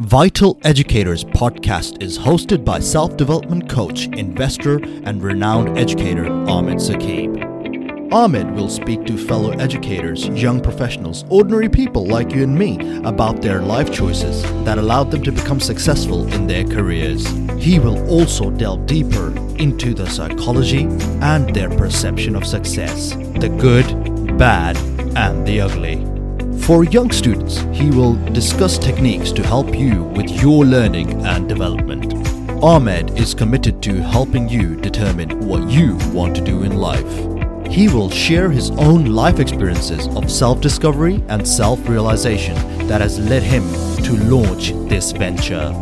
Vital Educators podcast is hosted by self development coach, investor, and renowned educator Ahmed Saqib. Ahmed will speak to fellow educators, young professionals, ordinary people like you and me about their life choices that allowed them to become successful in their careers. He will also delve deeper into the psychology and their perception of success the good, bad, and the ugly. For young students, he will discuss techniques to help you with your learning and development. Ahmed is committed to helping you determine what you want to do in life. He will share his own life experiences of self discovery and self realization that has led him to launch this venture.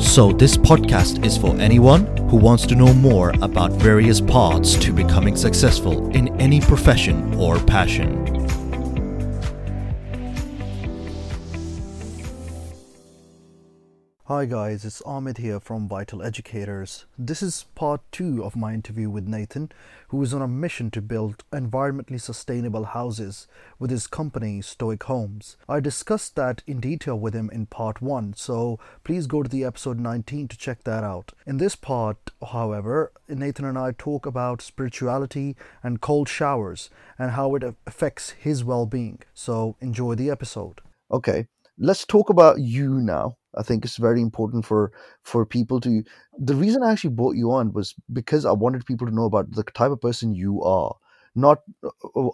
So, this podcast is for anyone who wants to know more about various paths to becoming successful in any profession or passion. Hi guys, it's Ahmed here from Vital Educators. This is part two of my interview with Nathan, who is on a mission to build environmentally sustainable houses with his company Stoic Homes. I discussed that in detail with him in part one, so please go to the episode 19 to check that out. In this part, however, Nathan and I talk about spirituality and cold showers and how it affects his well being. So enjoy the episode. Okay, let's talk about you now I think it's very important for for people to. The reason I actually brought you on was because I wanted people to know about the type of person you are. Not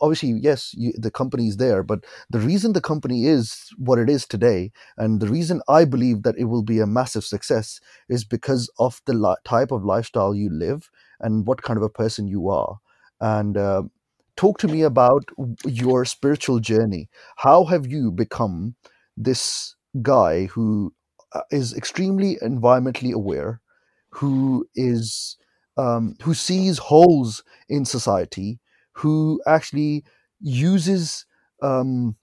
obviously, yes, you, the company is there, but the reason the company is what it is today, and the reason I believe that it will be a massive success is because of the li- type of lifestyle you live and what kind of a person you are. And uh, talk to me about your spiritual journey. How have you become this guy who is extremely environmentally aware, who is um, who sees holes in society, who actually uses um,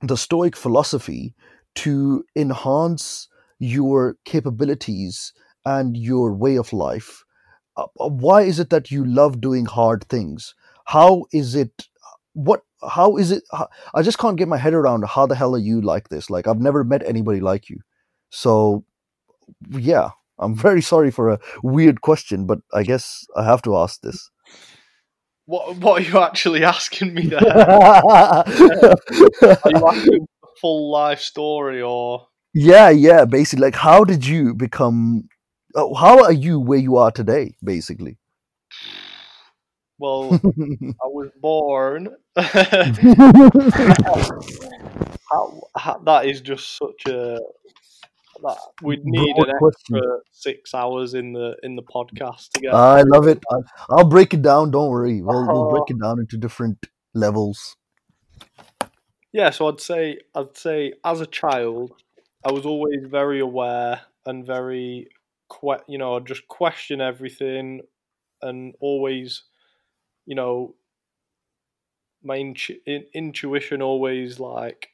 the Stoic philosophy to enhance your capabilities and your way of life. Uh, uh why is it that you love doing hard things? How is it? What? How is it? How, I just can't get my head around how the hell are you like this? Like I've never met anybody like you. So, yeah, I'm very sorry for a weird question, but I guess I have to ask this. What What are you actually asking me there? are you asking the full life story, or? Yeah, yeah. Basically, like, how did you become? Uh, how are you where you are today? Basically. Well, I was born. how, how, that is just such a that we'd need an extra six hours in the in the podcast to get. I love it. I'll break it down. Don't worry. We'll, we'll oh. break it down into different levels. Yeah, so I'd say I'd say as a child, I was always very aware and very, que- you know, just question everything, and always, you know, my in- intuition always like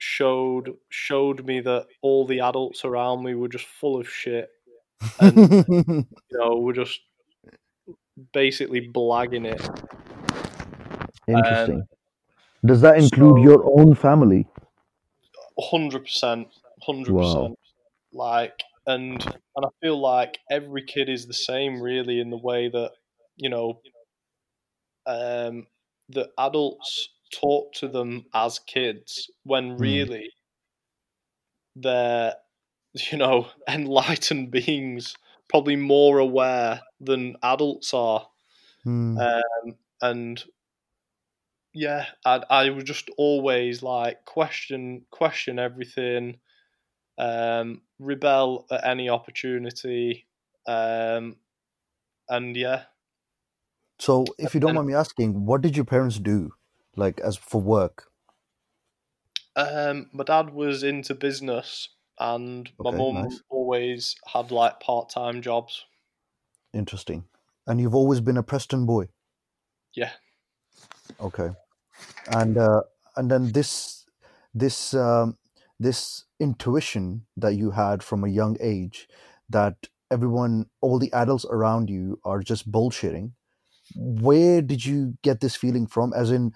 showed showed me that all the adults around me were just full of shit and you know were just basically blagging it. Interesting. Um, does that include so, your own family? 100% 100% wow. like and and i feel like every kid is the same really in the way that you know um the adults talk to them as kids when hmm. really mm. they're you know enlightened beings probably more aware than adults are mm. um, and yeah I, I would just always like question question everything um, rebel at any opportunity um, and yeah so if you don't mind me asking what did your parents do like as for work? Um, my dad was into business, and my mum nice. always had like part time jobs. Interesting. And you've always been a Preston boy. Yeah. Okay. And uh, and then this this um, this intuition that you had from a young age that everyone all the adults around you are just bullshitting where did you get this feeling from? As in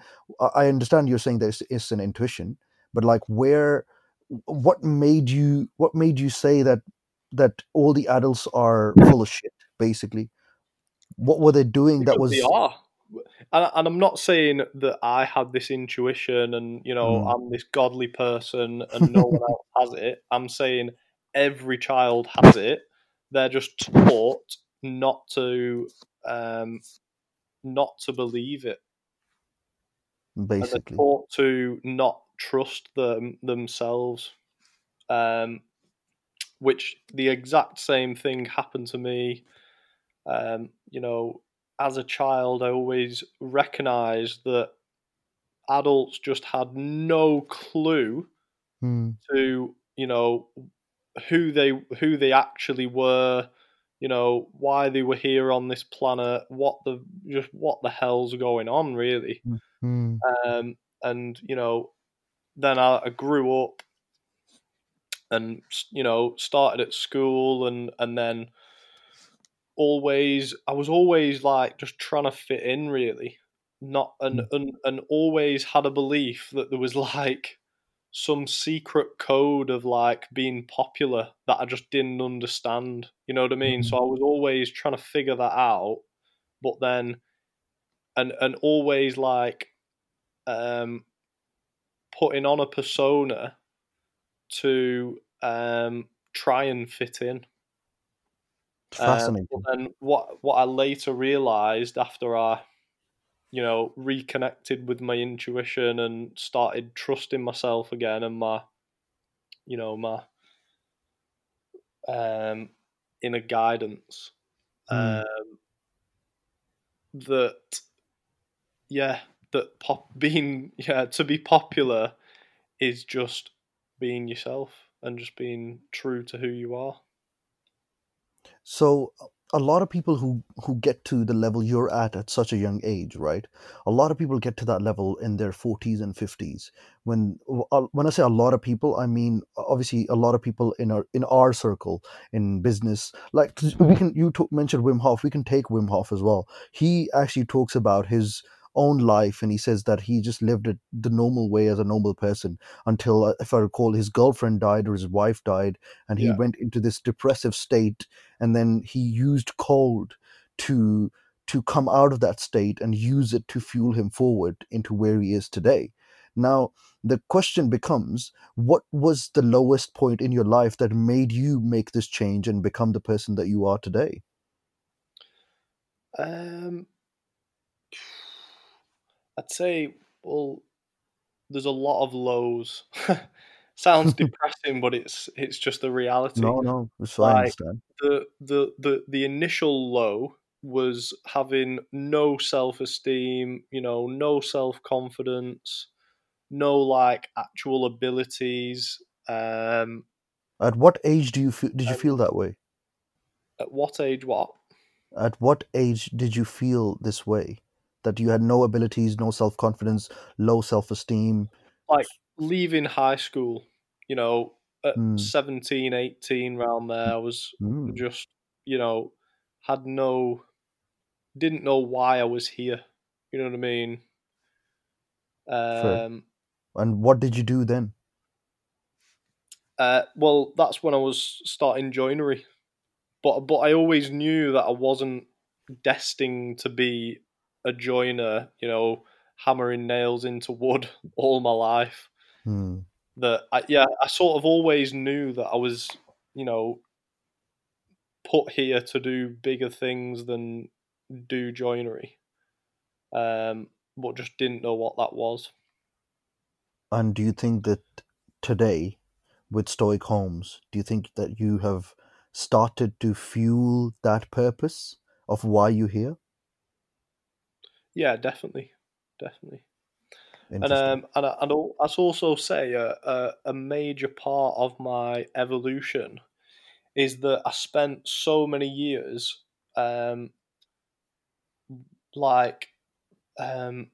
i understand you're saying that it's, it's an intuition but like where what made you what made you say that that all the adults are full of shit basically? What were they doing that was they are. And, and i'm not saying that i had this intuition and you know Mm. i'm this godly person and no one else has it. I'm saying every child has it. They're just taught not to um not to believe it. And they're basically. taught to not trust them themselves. Um which the exact same thing happened to me. Um you know as a child i always recognized that adults just had no clue Hmm. to you know who they who they actually were you know why they were here on this planet what the just what the hell's going on really Hmm. um, and you know then I, I grew up and you know started at school and and then always I was always like just trying to fit in really not and Mm. and, and always had a belief that there was like some secret code of like being popular that I just didn't understand you know what I mean? Mm. so I was always trying to figure that out but then and and always like um putting on a persona to um try and fit in. Um, fascinating. but what what I later realized after I, you know, reconnected with my intuition and started trusting myself again and my, you know, my um, inner guidance, Hmm. um, that yeah, that pop being yeah to be popular is just being yourself and just being true to who you are. so a lot of people who who get to the level you're at at such a young age right? A lot of people get to that level in their 40s and 50s when when i say a lot of people i mean obviously a lot of people in our in our circle in business. Like we can you t- mentioned wim hof. We can take wim hof as well. He actually talks about his own life and he says that he just lived it the normal way as a normal person until uh, if i recall his girlfriend died or his wife died and he Yeah. went into this depressive state and then he used cold to to come out of that state and use it to fuel him forward into where he is today now the question becomes what was the lowest point in your life that made you make this change and become the person that you are today Um, I'd say, well, there's a lot of lows. Sounds depressing, but it's it's just the reality. no no so i Like the the the the initial low was having no self esteem, you know, no self confidence, no like actual abilities. Um, at what age do you feel did you and feel that way at what age? What? at what age did you feel this way that you had no abilities no self-confidence low self-esteem Like leaving high school, you know, at Hmm. 17, 18, round there, I was Hmm. just, you know, had no, didn't know why I was here. You know what I mean? Um, And what did you do then? uh, well, that's when I was starting joinery, but but I always knew that I wasn't destined to be a joiner. You know, hammering nails into wood all my life. Hmm. That I, yeah, I sort of always knew that I was, you know, put here to do bigger things than do joinery. Um, but just didn't know what that was. And do you think that today, with Stoic Homes, do you think that you have started to fuel that purpose of why you're here? Yeah, definitely, definitely. And um, and I, and I'd also say a, a a major part of my evolution is that I spent so many years, um, like, um,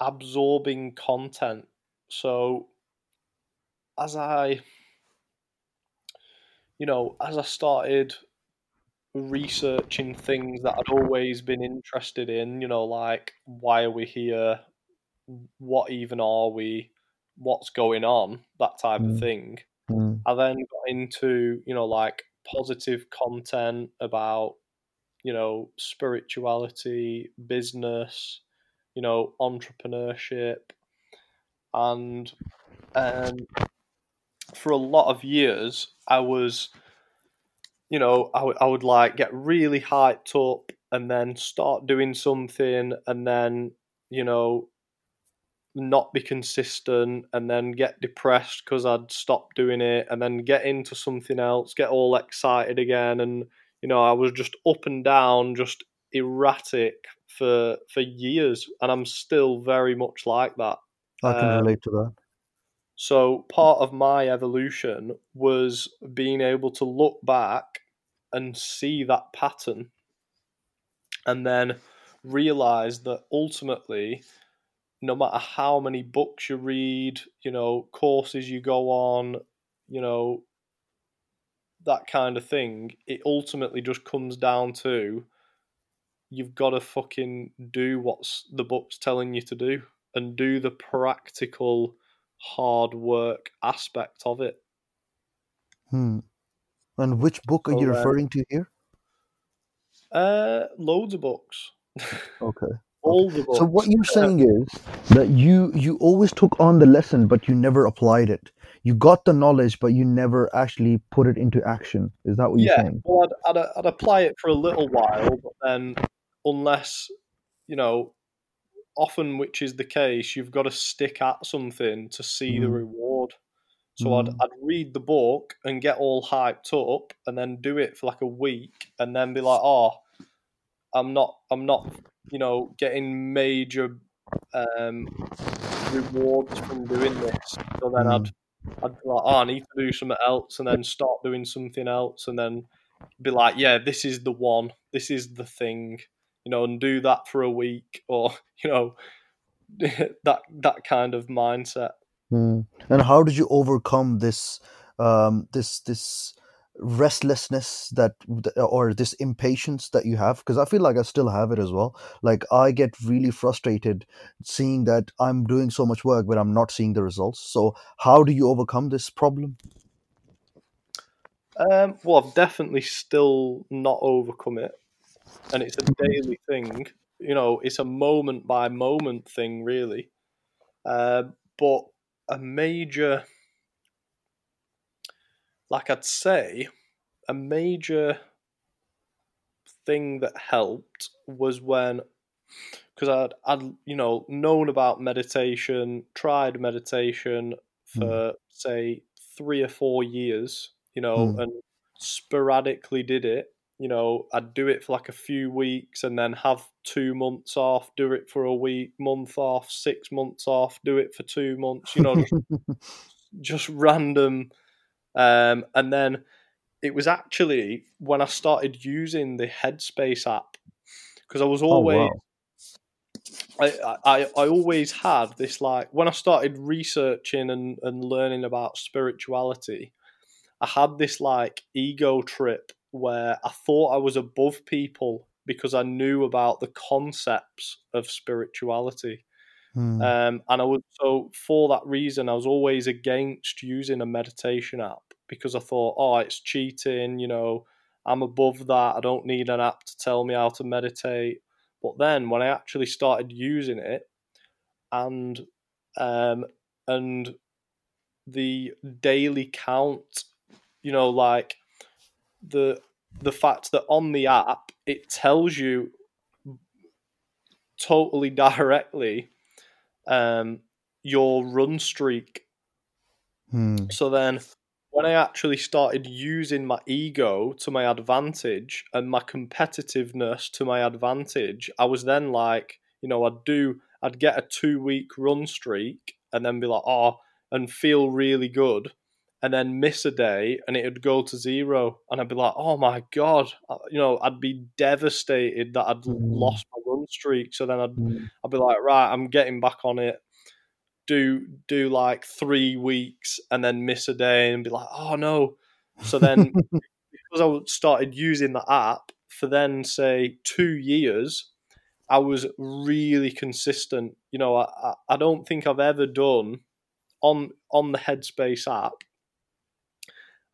absorbing content. So as I, you know, as I started researching things that I'd always been interested in, you know, like why are we here? What even are we? what's going on, that type Mm. of thing. Mm. I then got into, you know, like positive content about, you know, spirituality, business, you know, entrepreneurship. And um, for a lot of years, I was, you know, I would- I would like get really hyped up and then start doing something and then, you know, not be consistent and then get depressed because I'd stop doing it and then get into something else, get all excited again. And, you know, I was just up and down, just erratic for for years. And I'm still very much like that. I can Um, relate to that. So part of my evolution was being able to look back and see that pattern and then realize that ultimately no matter how many books you read, you know, courses you go on, you know, that kind of thing, it ultimately just comes down to you've got to fucking do what's the book's telling you to do and do the practical hard work aspect of it. Hmm. And which book are So, you referring to here? Uh, loads of books. Okay. All the books. So what you're saying is that you you always took on the lesson, but you never applied it. You got the knowledge, but you never actually put it into action. Is that what you're yeah, saying? well, I'd, I'd, I'd apply it for a little while, but then, unless, you know, often which is the case, you've got to stick at something to see the Mm. reward. So I'd, Mm. I'd read the book and get all hyped up and then do it for like a week and then be like, oh, I'm not, I'm not, you know, getting major um, rewards from doing this. So then I'd, I'd be like, oh, I need to do something else and then start doing something else and then be like, yeah, this is the one, this is the thing, you know, and do that for a week or, you know, that that kind of mindset. Mm. And how did you overcome this um, this this restlessness that or this impatience that you have? Because I feel like I still have it as well. Like I get really frustrated seeing that I'm doing so much work, but I'm not seeing the results. So how do you overcome this problem? Um, well, I've definitely still not overcome it, and it's a daily thing. You know, it's a moment by moment thing, really. Uh, but a major, like I'd say, a major thing that helped was when, because I'd, I'd, you know, known about meditation, tried meditation for say three or four years, you know, Hmm. and sporadically did it. You know, I'd do it for like a few weeks and then have two months off, do it for a week, month off, six months off, do it for two months, you know, just, just random. Um, and then it was actually when I started using the Headspace app because I was oh always wow. I, I I always had this like when I started researching and, and learning about spirituality, I had this like ego trip where I thought I was above people because I knew about the concepts of spirituality. Hmm. Um, and I was so for that reason, I was always against using a meditation app because I thought, oh, it's cheating. You know, I'm above that. I don't need an app to tell me how to meditate. But then when I actually started using it, and um, and the daily count, you know, like the the fact that on the app it tells you totally directly um, your run streak. Hmm. So then, when I actually started using my ego to my advantage and my competitiveness to my advantage, I was then like, you know, I'd do, I'd get a two week run streak and then be like, oh, and feel really good. And then miss a day and it'd go to zero. And I'd be like, oh my God. Uh, You know, I'd be devastated that I'd Mm. lost my run streak. So then I'd Hmm. I'll be like, right, I'm getting back on it. Do do like three weeks and then miss a day and be like, oh no. So then because I started using the app for then say two years, I was really consistent. You know, I, I, I don't think I've ever done on on the Headspace app,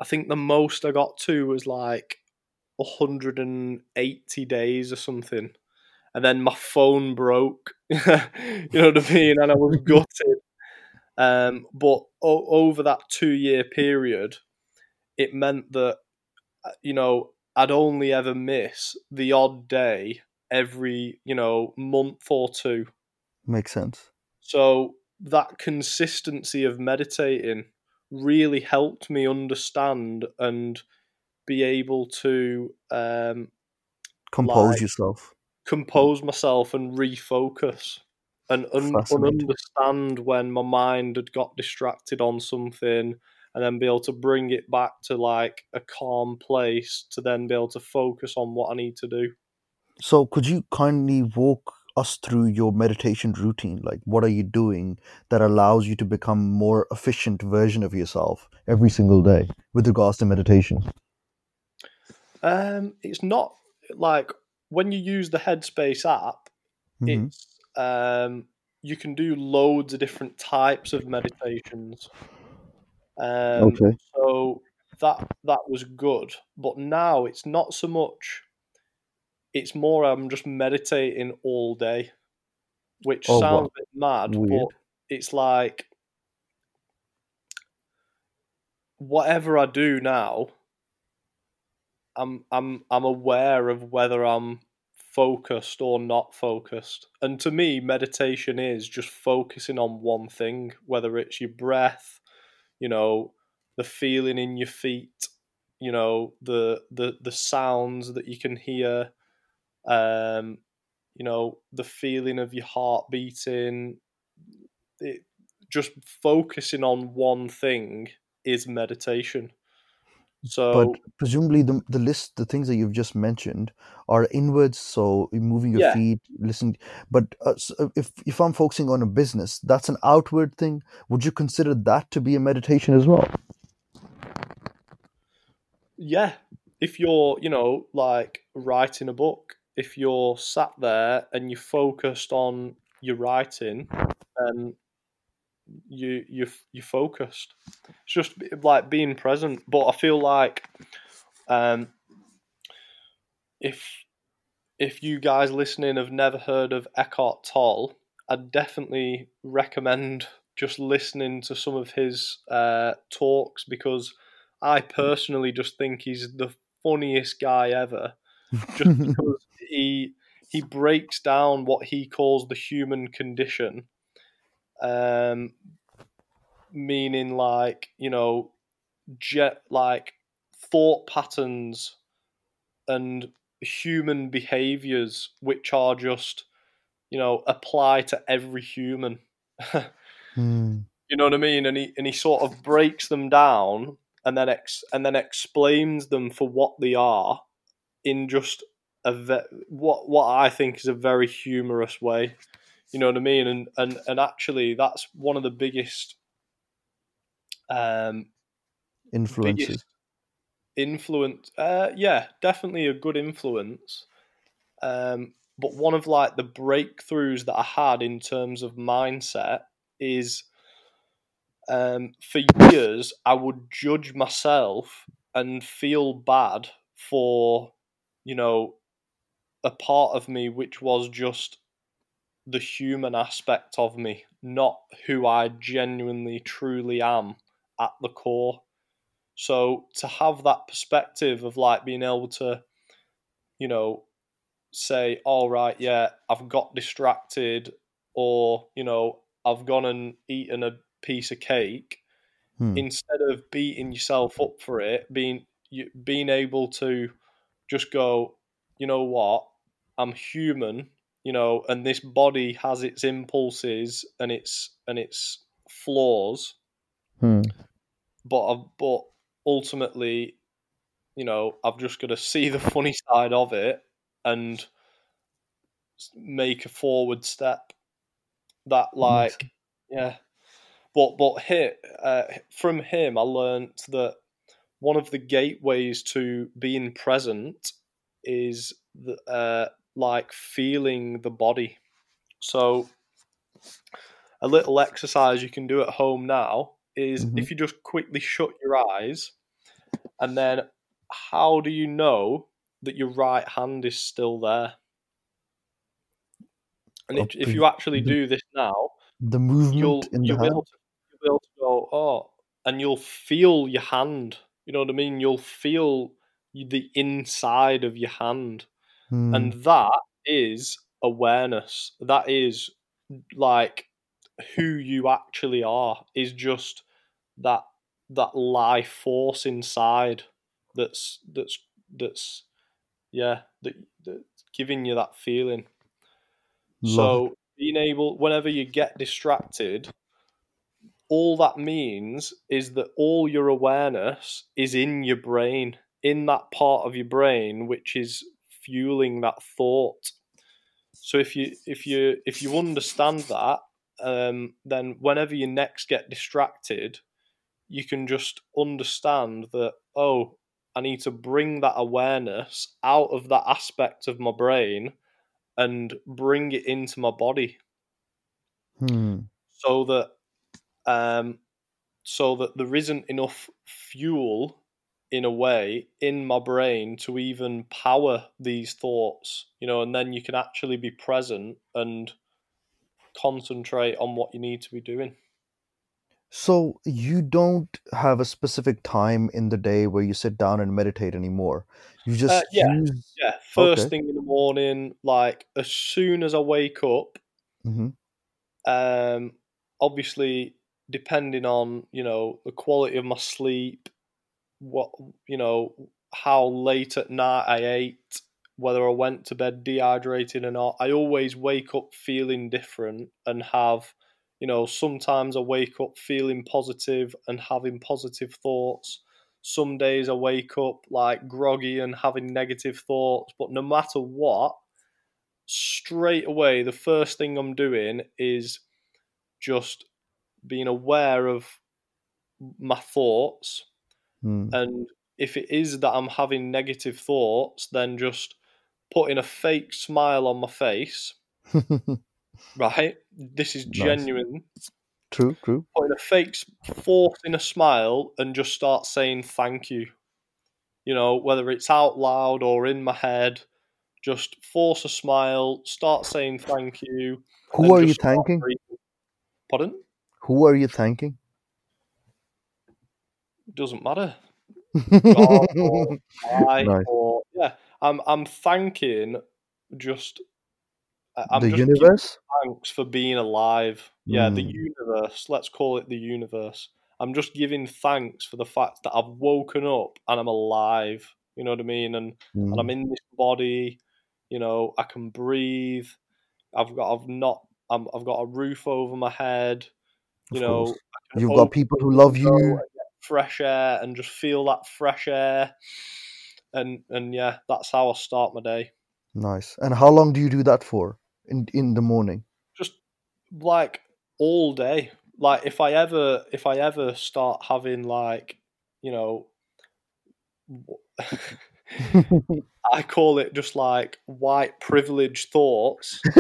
I think the most I got to was like 180 days or something. And then my phone broke. you know what I mean? And I was gutted. Um, but o- over that two year period, it meant that, uh, you know, I'd only ever miss the odd day every, you know, month or two. Makes sense. So that consistency of meditating really helped me understand and be able to um, compose like, yourself, compose myself, and refocus, and un- understand when my mind had got distracted on something, and then be able to bring it back to like a calm place to then be able to focus on what I need to do. So, could you kindly walk us through your meditation routine like what are you doing that allows you to become more efficient version of yourself every single day with regards to meditation um it's not like when you use the headspace app mm-hmm. it's um you can do loads of different types of meditations um okay. so that that was good but now it's not so much it's more I'm just meditating all day, which oh, sounds a bit mad, Weird. but it's like whatever I do now, I'm I'm I'm aware of whether I'm focused or not focused. And to me, meditation is just focusing on one thing, whether it's your breath, you know, the feeling in your feet, you know, the the the sounds that you can hear, um, you know, the feeling of your heart beating, it, just focusing on one thing is meditation. So, but presumably the the list, the things that you've just mentioned, are inwards. So moving your yeah. feet, listening. But uh, so if if I'm focusing on a business, that's an outward thing. Would you consider that to be a meditation as well? Yeah, if you're, you know, like writing a book, if you're sat there and you're focused on your writing and you you you're focused. It's just like being present. But I feel like um, if if you guys listening have never heard of Eckhart Tolle, I'd definitely recommend just listening to some of his uh, talks because I personally just think he's the funniest guy ever. Just because he breaks down what he calls the human condition, um, meaning like you know, jet like thought patterns and human behaviors which are just you know apply to every human. mm. You know what I mean? And he and he sort of breaks them down and then ex- and then explains them for what they are in just a ve- what what I think is a very humorous way. You know what I mean? And and and actually, that's one of the biggest um, influences. Biggest influence, uh, yeah, definitely a good influence. Um, but one of like the breakthroughs that I had in terms of mindset is um, for years I would judge myself and feel bad for you know a part of me which was just the human aspect of me, not who I genuinely truly am at the core. So to have that perspective of like being able to, you know, say, all right, yeah, I've got distracted, or, you know, I've gone and eaten a piece of cake, hmm. instead of beating yourself up for it, being you, being able to just go, you know what, I'm human, you know, and this body has its impulses and its and its flaws. Hmm. But I've, but ultimately, you know, I've just got to see the funny side of it and make a forward step. That like, yeah. But but here, uh, from him, I learned that one of the gateways to being present is the, uh, like feeling the body. So a little exercise you can do at home now is Mhm. if you just quickly shut your eyes, and then how do you know that your right hand is still there? And if, if you actually do this now, The movement you'll in the you'll be hand. able to you'll be able to go oh, and you'll feel your hand. You know what I mean? You'll feel the inside of your hand, Hmm. and that is awareness. That is like who you actually are. Is just that that life force inside that's that's that's yeah that that's giving you that feeling. Love So being able, whenever you get distracted, all that means is that all your awareness is in your brain, in that part of your brain which is fueling that thought. So if you if you if you understand that, um, then whenever you next get distracted, you can just understand that oh, I need to bring that awareness out of that aspect of my brain and bring it into my body Hmm. so that um so that there isn't enough fuel in a way in my brain to even power these thoughts you know and then you can actually be present and concentrate on what you need to be doing So you don't have a specific time in the day where you sit down and meditate anymore. You just Uh, yeah. use. yeah first Okay. thing in the morning like as soon as i wake up Mhm. um obviously depending on you know the quality of my sleep what you know how late at night i ate whether i went to bed dehydrated or not. I always wake up feeling different and have you know sometimes i wake up feeling positive and having positive thoughts. Some days i wake up like groggy and having negative thoughts. But no matter what straight away the first thing i'm doing is just being aware of my thoughts Hmm. and if it is that I'm having negative thoughts, then just putting a fake smile on my face, right? This is Nice. genuine. true, true. Putting a fake, forcing a smile and just start saying thank you. You know, whether it's out loud or in my head, just force a smile, start saying thank you. Who are you thanking? Pardon? Who are you thanking? Doesn't matter. God or I Nice. or yeah, I'm I'm thanking just I- I'm the just universe. thanks for being alive. Yeah, the Mm. universe. Let's call it the universe. I'm just giving thanks for the fact that I've woken up and I'm alive. You know what I mean? And and I'm Mm. in this body. You know, I can breathe. I've got I've not I'm, I've got a roof over my head. You Of know. I You've got people who love you. Fresh air and just feel that fresh air. And and yeah, that's how I start my day. Nice. And how long do you do that for? In in the morning. Just like all day. Like if I ever if I ever start having like, you know, I call it just like white privilege thoughts.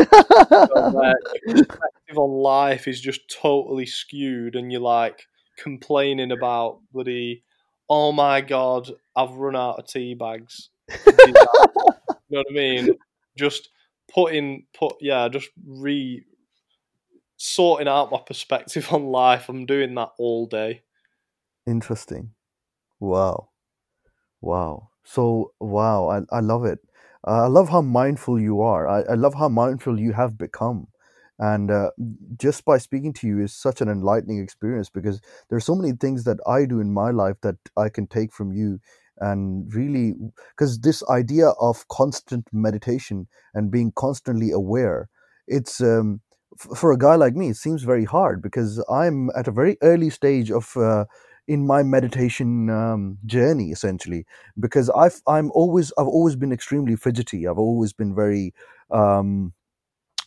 So your perspective on life is just totally skewed, and you're like complaining about bloody, oh my god, I've run out of tea bags. you know what I mean? Just putting, put yeah, just re sorting out my perspective on life. I'm doing that all day. Interesting. Wow. Wow. So, wow, I, I love it. Uh, I love how mindful you are. I, I love how mindful you have become. And uh, just by speaking to you is such an enlightening experience because there are so many things that I do in my life that I can take from you. And really, because this idea of constant meditation and being constantly aware, it's um, f- for a guy like me, it seems very hard because I'm at a very early stage of uh, in my meditation um, journey, essentially because I've I'm always I've always been extremely fidgety. I've always been very um,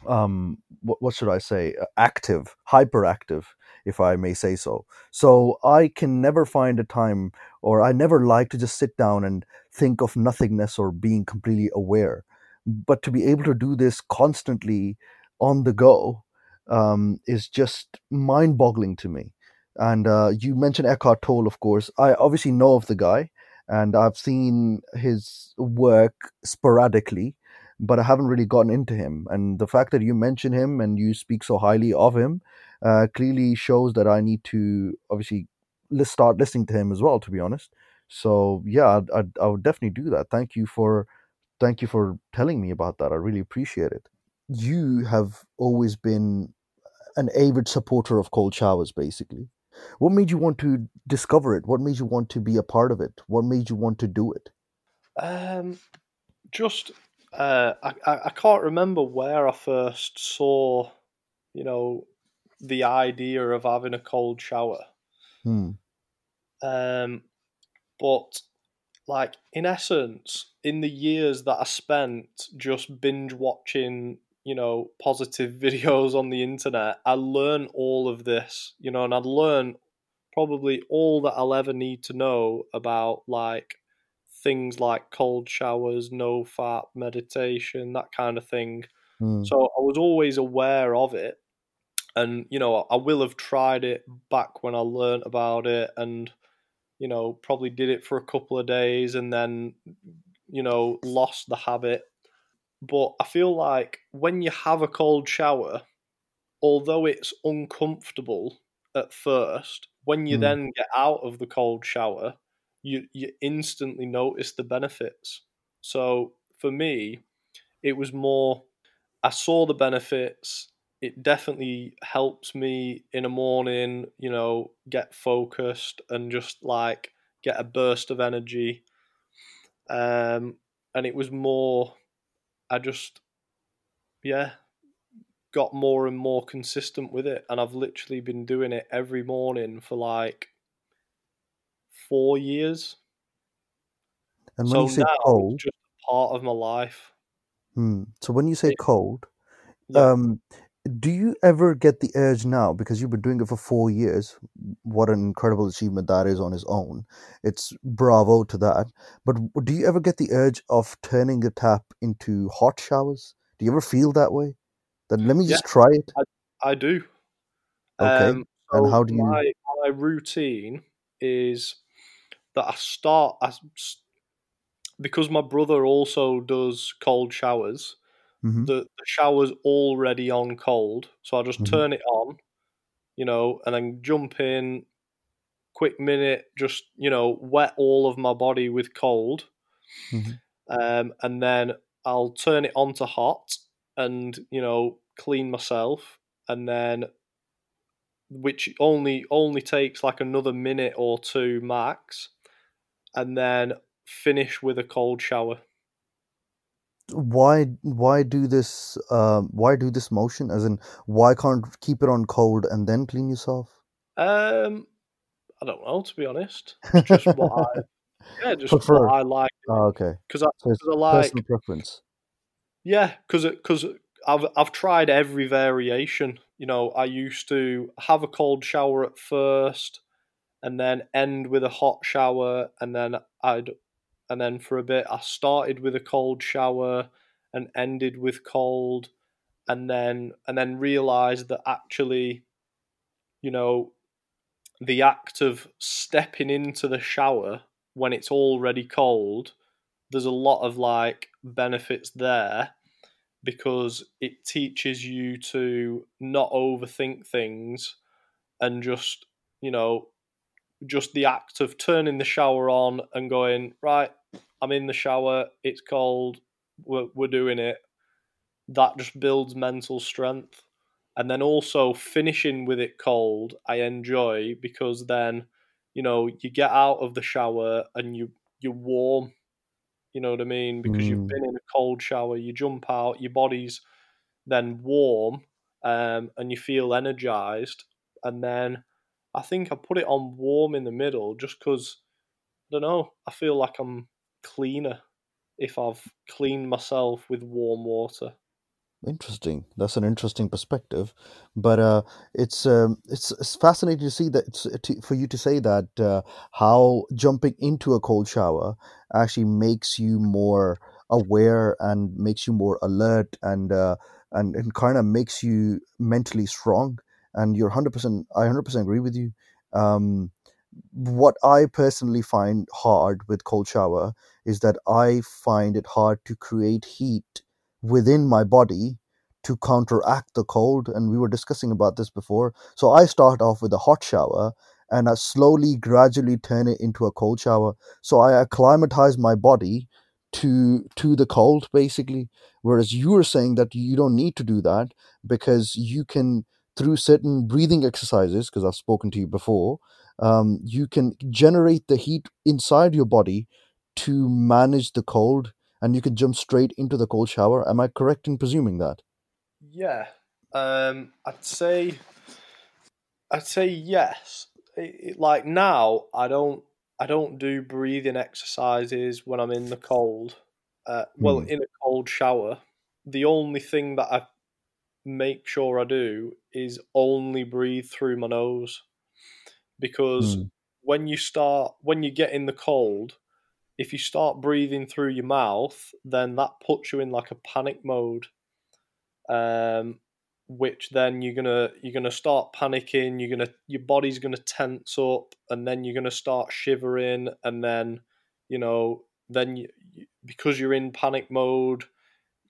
um, what, what should I say uh, active, hyperactive, if I may say so. So I can never find a time, or I never like to just sit down and think of nothingness or being completely aware. But to be able to do this constantly on the go um, is just mind-boggling to me. And uh, you mentioned Eckhart Tolle, of course. I obviously know of the guy, and I've seen his work sporadically, but I haven't really gotten into him. And the fact that you mention him and you speak so highly of him uh, clearly shows that I need to obviously start listening to him as well. To be honest, so yeah, I'd, I'd, I would definitely do that. Thank you for thank you for telling me about that. I really appreciate it. You have always been an avid supporter of cold showers, basically. What made you want to discover it? What made you want to be a part of it? What made you want to do it? Um, just uh, I I can't remember where I first saw, you know, the idea of having a cold shower. Hmm. Um, but like in essence, in the years that I spent just binge watching, you know, positive videos on the internet, I learned all of this, you know, and I'd learn probably all that I'll ever need to know about like things like cold showers, no fap, meditation, that kind of thing. Mm. So I was always aware of it. And, you know, I will have tried it back when I learned about it and you know, probably did it for a couple of days and then, you know, lost the habit. But I feel like when you have a cold shower, although it's uncomfortable at first, when you mm. then get out of the cold shower, you you instantly notice the benefits. So for me, it was more I saw the benefits it definitely helps me in a morning, you know, get focused and just like get a burst of energy. Um, and it was more, I just, yeah, got more and more consistent with it. And I've literally been doing it every morning for like four years. And when so you say cold, just part of my life. Hmm. So when you say it, cold, yeah. um, do you ever get the urge now because you've been doing it for four years what an incredible achievement that is on its own it's bravo to that but do you ever get the urge of turning the tap into hot showers do you ever feel that way then let me just yeah, try it i, I do okay um, so and how do you my, my routine is that i start I, because my brother also does cold showers Mm-hmm. The, the shower's already on cold, so I just mm-hmm. turn it on, you know, and then jump in, quick minute, just you know, wet all of my body with cold, mm-hmm. um, and then I'll turn it on to hot, and you know, clean myself, and then which only only takes like another minute or two max, and then finish with a cold shower. Why why do this uh, why do this motion? As in why can't keep it on cold and then clean yourself? Um i don't know to be honest. It's just what i yeah just Prefer. what i like oh, okay. Because I, so I like personal preference. Yeah because because I've I've tried every variation. You know, I used to have a cold shower at first, and then end with a hot shower, and then I'd and then for a bit I started with a cold shower and ended with cold and then and then realized that actually you know the act of stepping into the shower when it's already cold there's a lot of like benefits there because it teaches you to not overthink things and just you know just the act of turning the shower on and going right I'm in the shower, it's cold, we're, we're doing it. That just builds mental strength. And then also finishing with it cold, I enjoy because then, you know, you get out of the shower and you you're warm. You know what I mean? Because mm. you've been in a cold shower, you jump out, your body's then warm, um, and you feel energized. And then I think I put it on warm in the middle just because I don't know. I feel like I'm cleaner if I've cleaned myself with warm water. Interesting. That's an interesting perspective, but uh, it's um, it's it's fascinating to see that to, for you to say that uh, how jumping into a cold shower actually makes you more aware and makes you more alert and uh, and it kind of makes you mentally strong. And you're 100%, I 100% agree with you. Um, what I personally find hard with cold shower is that I find it hard to create heat within my body to counteract the cold. And we were discussing about this before. So I start off with a hot shower and I slowly, gradually turn it into a cold shower. So I acclimatize my body to to the cold basically whereas you are saying that you don't need to do that because you can through certain breathing exercises because i've spoken to you before um, you can generate the heat inside your body to manage the cold and you can jump straight into the cold shower am i correct in presuming that yeah um, i'd say i'd say yes it, it, like now i don't I don't do breathing exercises when I'm in the cold. Uh, well, Hmm. in a cold shower, the only thing that I make sure I do is only breathe through my nose, because Hmm. when you start when you get in the cold, if you start breathing through your mouth, then that puts you in like a panic mode. Um, which then you're gonna you're gonna start panicking. You're gonna your body's gonna tense up, and then you're gonna start shivering, and then you know then you, because you're in panic mode,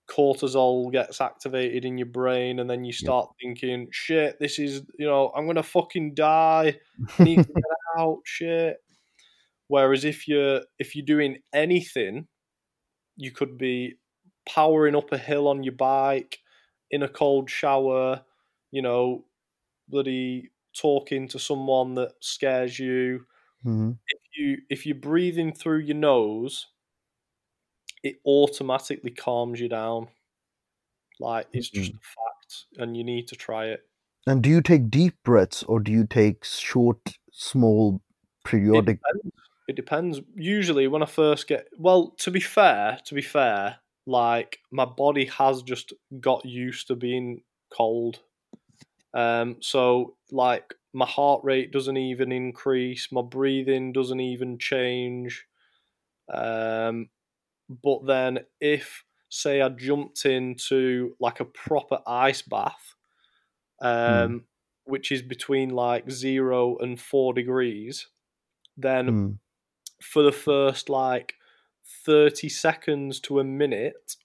cortisol gets activated in your brain, and then you start thinking, "Shit, this is you know I'm gonna fucking die. I need to get out." Shit. Whereas if you're if you're doing anything, you could be powering up a hill on your bike in a cold shower, you know, bloody talking to someone that scares you. Mhm. If you if you're breathing through your nose, it automatically calms you down. Like it's just a fact, and you need to try it. and do you take deep breaths or do you take short small It periodic depends. It depends. Usually, when I first get well, to be fair, to be fair, like my body has just got used to being cold. Um, so like my heart rate doesn't even increase, my breathing doesn't even change. Um, but then if say I jumped into like a proper ice bath, um, which is between like zero and four degrees, then Hmm. for the first like 30 seconds to a minute,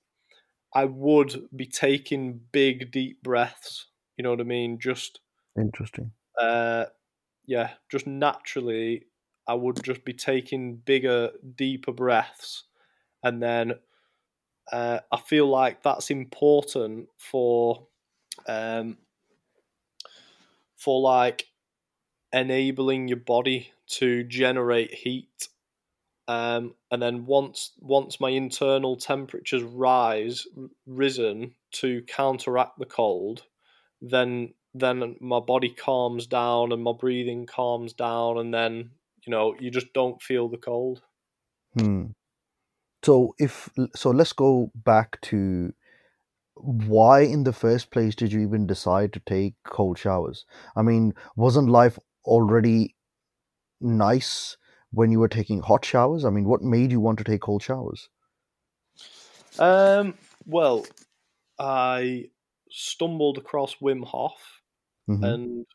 I would be taking big, deep breaths. You know what I mean? Just, interesting uh, yeah, just naturally, I would just be taking bigger, deeper breaths. And then uh, I feel like that's important for, um, for like enabling your body to generate heat. Um, and then once once my internal temperatures rise risen to counteract the cold then then my body calms down and my breathing calms down. And then you know you just don't feel the cold. Hmm. So if so, let's go back to why in the first place did you even decide to take cold showers? I mean, wasn't life already nice when you were taking hot showers? I mean, what made you want to take cold showers? um well i stumbled across wim hof Mhm. and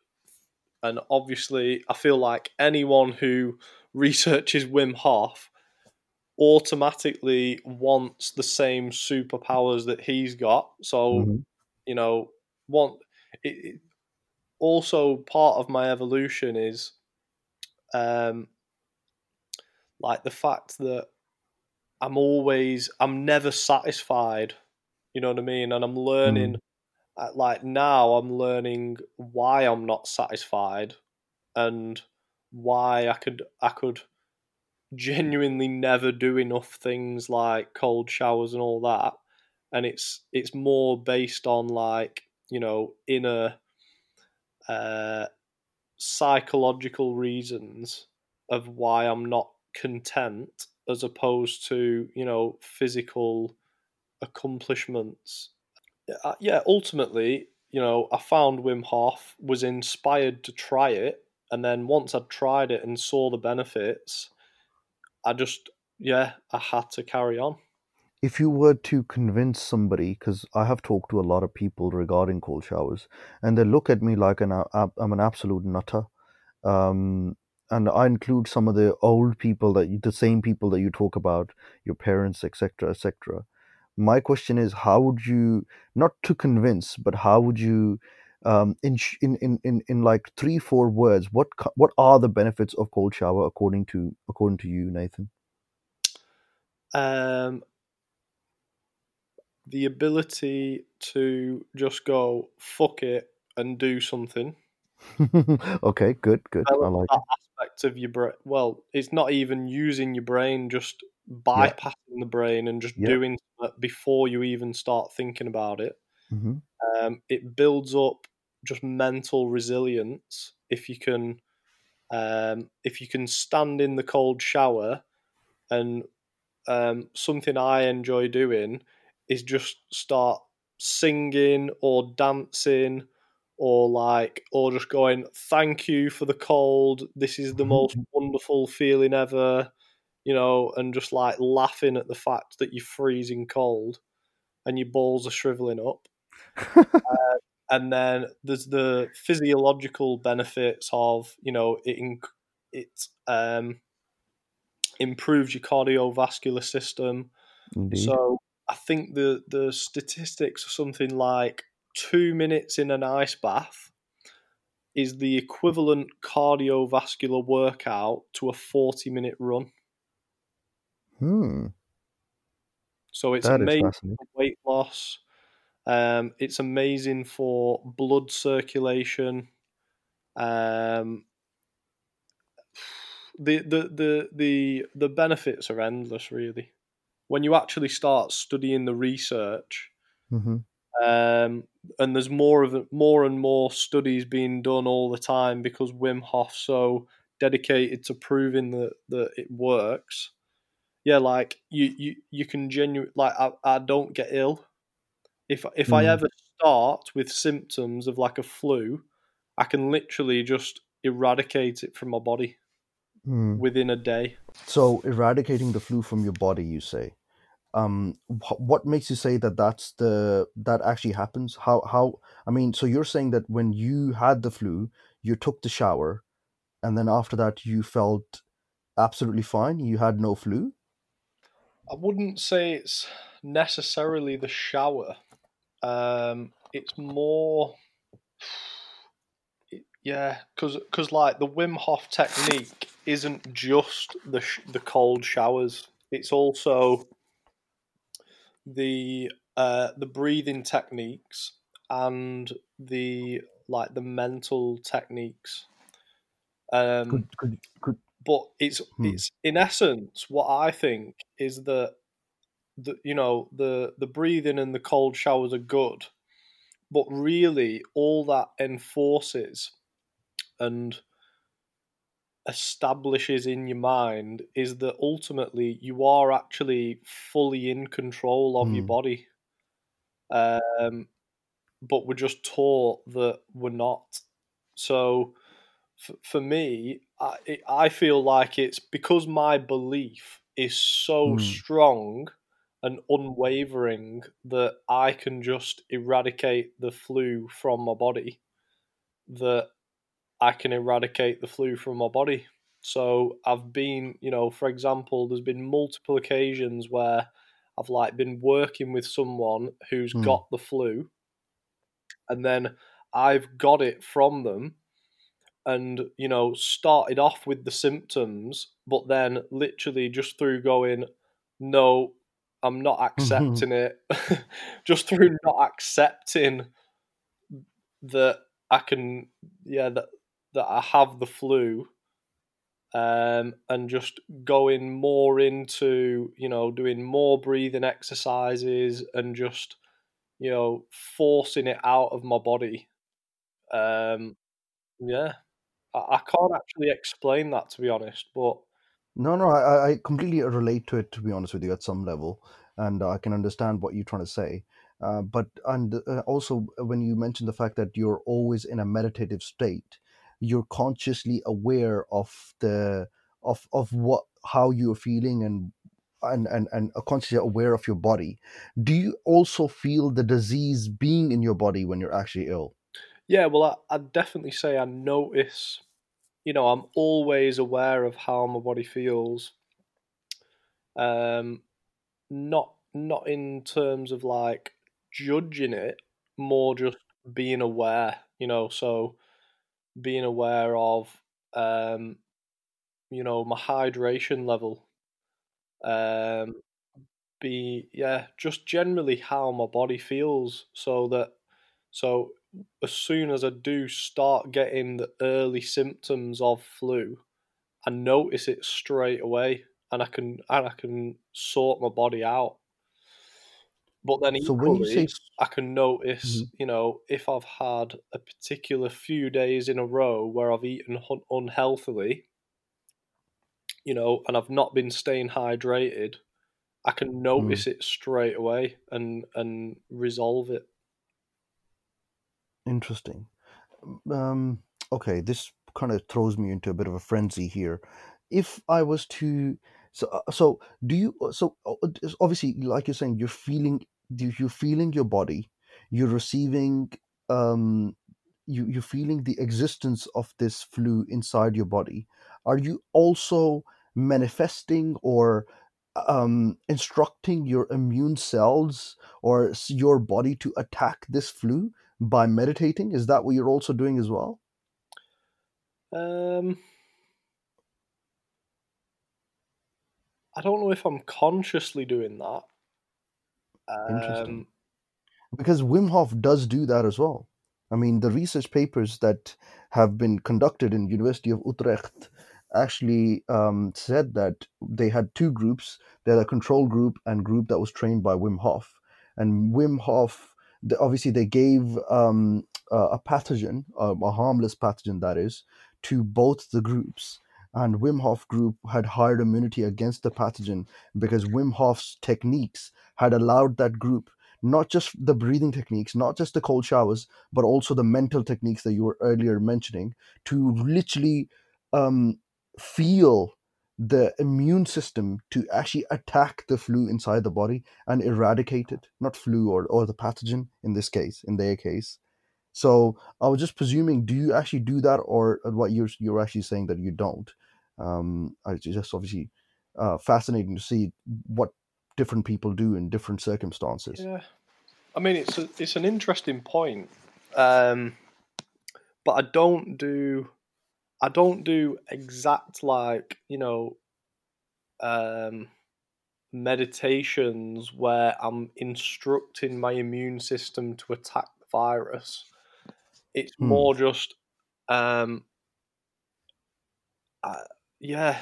and obviously I feel like anyone who researches Wim Hof automatically wants the same superpowers that he's got. So Mhm. you know, want it, it, also part of my evolution is um like the fact that I'm always I'm never satisfied. You know what I mean? And I'm learning uh, like now I'm learning why I'm not satisfied and why I could I could genuinely never do enough things like cold showers and all that. And it's it's more based on like you know inner uh psychological reasons of why I'm not content as opposed to you know physical accomplishments. Uh, yeah ultimately you know I found Wim Hof was inspired to try it. And then once I'd tried it and saw the benefits I just yeah I had to carry on if you were to convince somebody, because I have talked to a lot of people regarding cold showers, and they look at me like an I'm an absolute nutter. Um, and I include some of the old people that you, the same people that you talk about, your parents, etc., etc. My question is, how would you not to convince, but how would you, um, in in in in like three four words, what what are the benefits of cold shower according to according to you, Nathan? Um, the ability to just go fuck it and do something. okay, good, good. I, I like that it. aspect of your brain. Well, it's not even using your brain, just bypassing yeah. the brain and just yeah. doing before you even start thinking about it. Mm-hmm. Um, it builds up just mental resilience if you can um, if you can stand in the cold shower and um, something I enjoy doing is just start singing or dancing or like or just going thank you for the cold. This is the most wonderful feeling ever you know and just like laughing at the fact that you're freezing cold and your balls are shriveling up. Uh, and then there's the physiological benefits of you know it it um improves your cardiovascular system Indeed. so I think the the statistics are something like two minutes in an ice bath is the equivalent cardiovascular workout to a forty minute run. Hmm. So it's that amazing weight loss. Um, it's amazing for blood circulation. Um, the, the the the the benefits are endless, really when you actually start studying the research, mm-hmm. um, and there's more of more and more studies being done all the time because Wim Hof so dedicated to proving that that it works. Yeah, like you you you can genuinely like I, I don't get ill. If if mm. I ever start with symptoms of like a flu, I can literally just eradicate it from my body mm. within a day. So eradicating the flu from your body, you say? um wh- what makes you say that that's the that actually happens how how i mean so you're saying that when you had the flu you took the shower and then after that you felt absolutely fine you had no flu i wouldn't say it's necessarily the shower um it's more yeah because because like the wim hof technique isn't just the sh- the cold showers it's also the uh, the breathing techniques and the like the mental techniques. Um, could, could, could, but it's hmm. it's in essence what I think is that the you know the the breathing and the cold showers are good, but really all that enforces and establishes in your mind is that ultimately you are actually fully in control of mm. your hmm. body. Um, but we're just taught that we're not. So f- for me, I, it, I feel like it's because my belief is so mm. strong and unwavering that I can just eradicate the flu from my body that I can eradicate the flu from my body. So I've been, you know, for example, there's been multiple occasions where I've like been working with someone who's mm. got the flu and then I've got it from them and, you know, started off with the symptoms, but then literally just through going, no, I'm not accepting it, just through not accepting that I can, yeah, that that I have the flu um, and just going more into, you know, doing more breathing exercises and just, you know, forcing it out of my body. Um, yeah, I, I can't actually explain that to be honest, but. No, no, I, I completely relate to it, to be honest with you, at some level. And I can understand what you're trying to say. Uh, but and uh, also when you mention the fact that you're always in a meditative state you're consciously aware of the of of what how you're feeling and and and and consciously aware of your body, do you also feel the disease being in your body when you're actually ill? Yeah, well, I, I'd definitely say I notice. You know, I'm always aware of how my body feels. Um, not not in terms of like judging it, more just being aware. You know, so being aware of um, you know my hydration level um be yeah just generally how my body feels so that so as soon as i do start getting the early symptoms of flu i notice it straight away and i can and i can sort my body out but then So equally say i can notice Mhm. you know if i've had a particular few days in a row where i've eaten hun- unhealthily you know, and I've not been staying hydrated, I can Mm. notice it straight away and and resolve it. Interesting. Um, okay, this kind of throws me into a bit of a frenzy here. If I was to, so uh, so do you? So uh, obviously, like you're saying, you're feeling you- you're feeling your body, you're receiving, um, you you're feeling the existence of this flu inside your body. Are you also manifesting or um, instructing your immune cells or your body to attack this flu? By meditating? Is that what you're also doing as well? Um, I don't know if I'm consciously doing that. Interesting. Um, Because Wim Hof does do that as well. I mean, the research papers that have been conducted in University of Utrecht actually um, said that they had two groups. They had a control group and group that was trained by Wim Hof. And Wim Hof, the, obviously, they gave um, uh, a pathogen, uh, a harmless pathogen that is, to both the groups. And Wim Hof group had higher immunity against the pathogen because Wim Hof's techniques had allowed that group not just the breathing techniques, not just the cold showers, but also the mental techniques that you were earlier mentioning to literally um, feel the immune system to actually attack the flu inside the body and eradicate it, not flu or, or the pathogen in this case, in their case. So I was just presuming, do you actually do that, or what you're you're actually saying that you don't? Um, it's just obviously uh, fascinating to see what different people do in different circumstances. yeah, I mean it's a, it's an interesting point, um, but I don't do I don't do exact like you know um, meditations where I'm instructing my immune system to attack the virus. It's Hmm. more just, um, uh, yeah,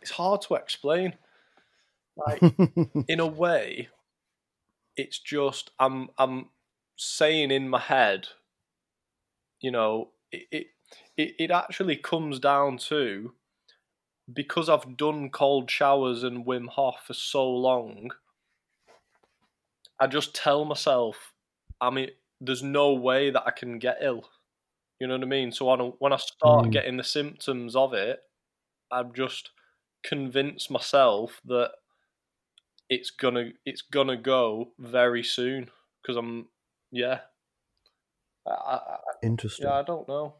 it's hard to explain. Like in a way, it's just I'm I'm saying in my head, you know, it it it, actually comes down to because I've done cold showers and Wim Hof for so long, I just tell myself, I mean, there's no way that I can get ill. You know what I mean? So I when I start Mm. getting the symptoms of it, I've just convinced myself that it's gonna it's gonna go very soon because I'm yeah. I, I, Interesting. yeah, I don't know.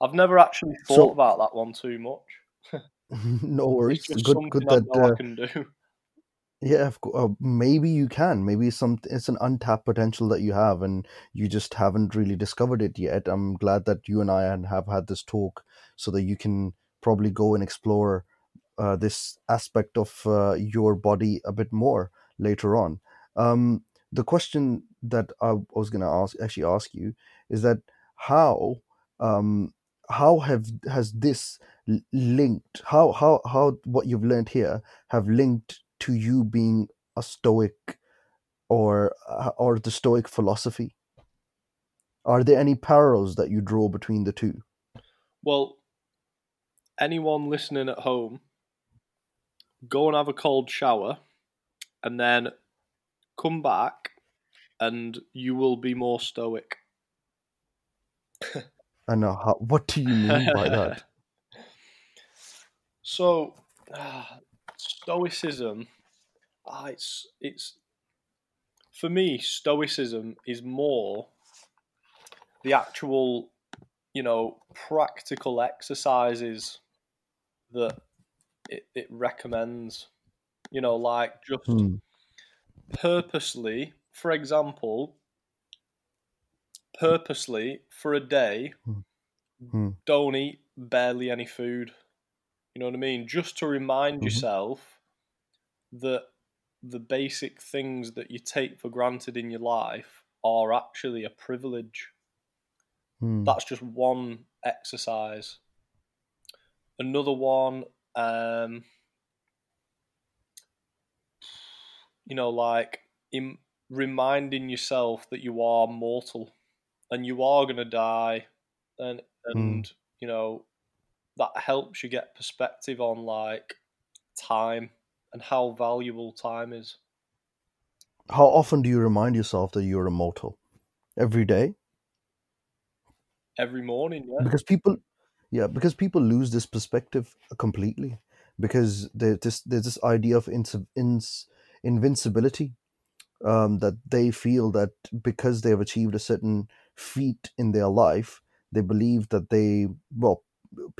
I've never actually thought So- about that one too much. no worries. Good, good that. Uh, I can do. Yeah. Uh, maybe you can. Maybe some it's an untapped potential that you have, and you just haven't really discovered it yet. I'm glad that you and I have had this talk, so that you can probably go and explore uh, this aspect of uh, your body a bit more later on. Um, the question that I was going to ask, actually ask you, is that how um, how have has this linked? How how how what you've learned here have linked to you being a stoic or uh, or the stoic philosophy are there any parallels that you draw between the two Well, anyone listening at home, go and have a cold shower, and then come back, and you will be more stoic. And uh, how, what do you mean by that So, ah, stoicism, ah, it's it's for me. Stoicism is more the actual, you know, practical exercises that it, it recommends. You know, like just Hmm. purposely, for example, purposely for a day, Hmm. don't eat barely any food. You know what I mean? Just to remind Mhm. yourself that the basic things that you take for granted in your life are actually a privilege. Hmm. That's just one exercise. Another one, um, you know, like in reminding yourself that you are mortal and you are going to die, and and you know that helps you get perspective on like time and how valuable time is. How often do you remind yourself that you're immortal? Every day? Every morning, yeah. Because people, yeah, because people lose this perspective completely. Because there's this there's this idea of ins, ins, invincibility um, that they feel that because they have achieved a certain feat in their life, they believe that they well,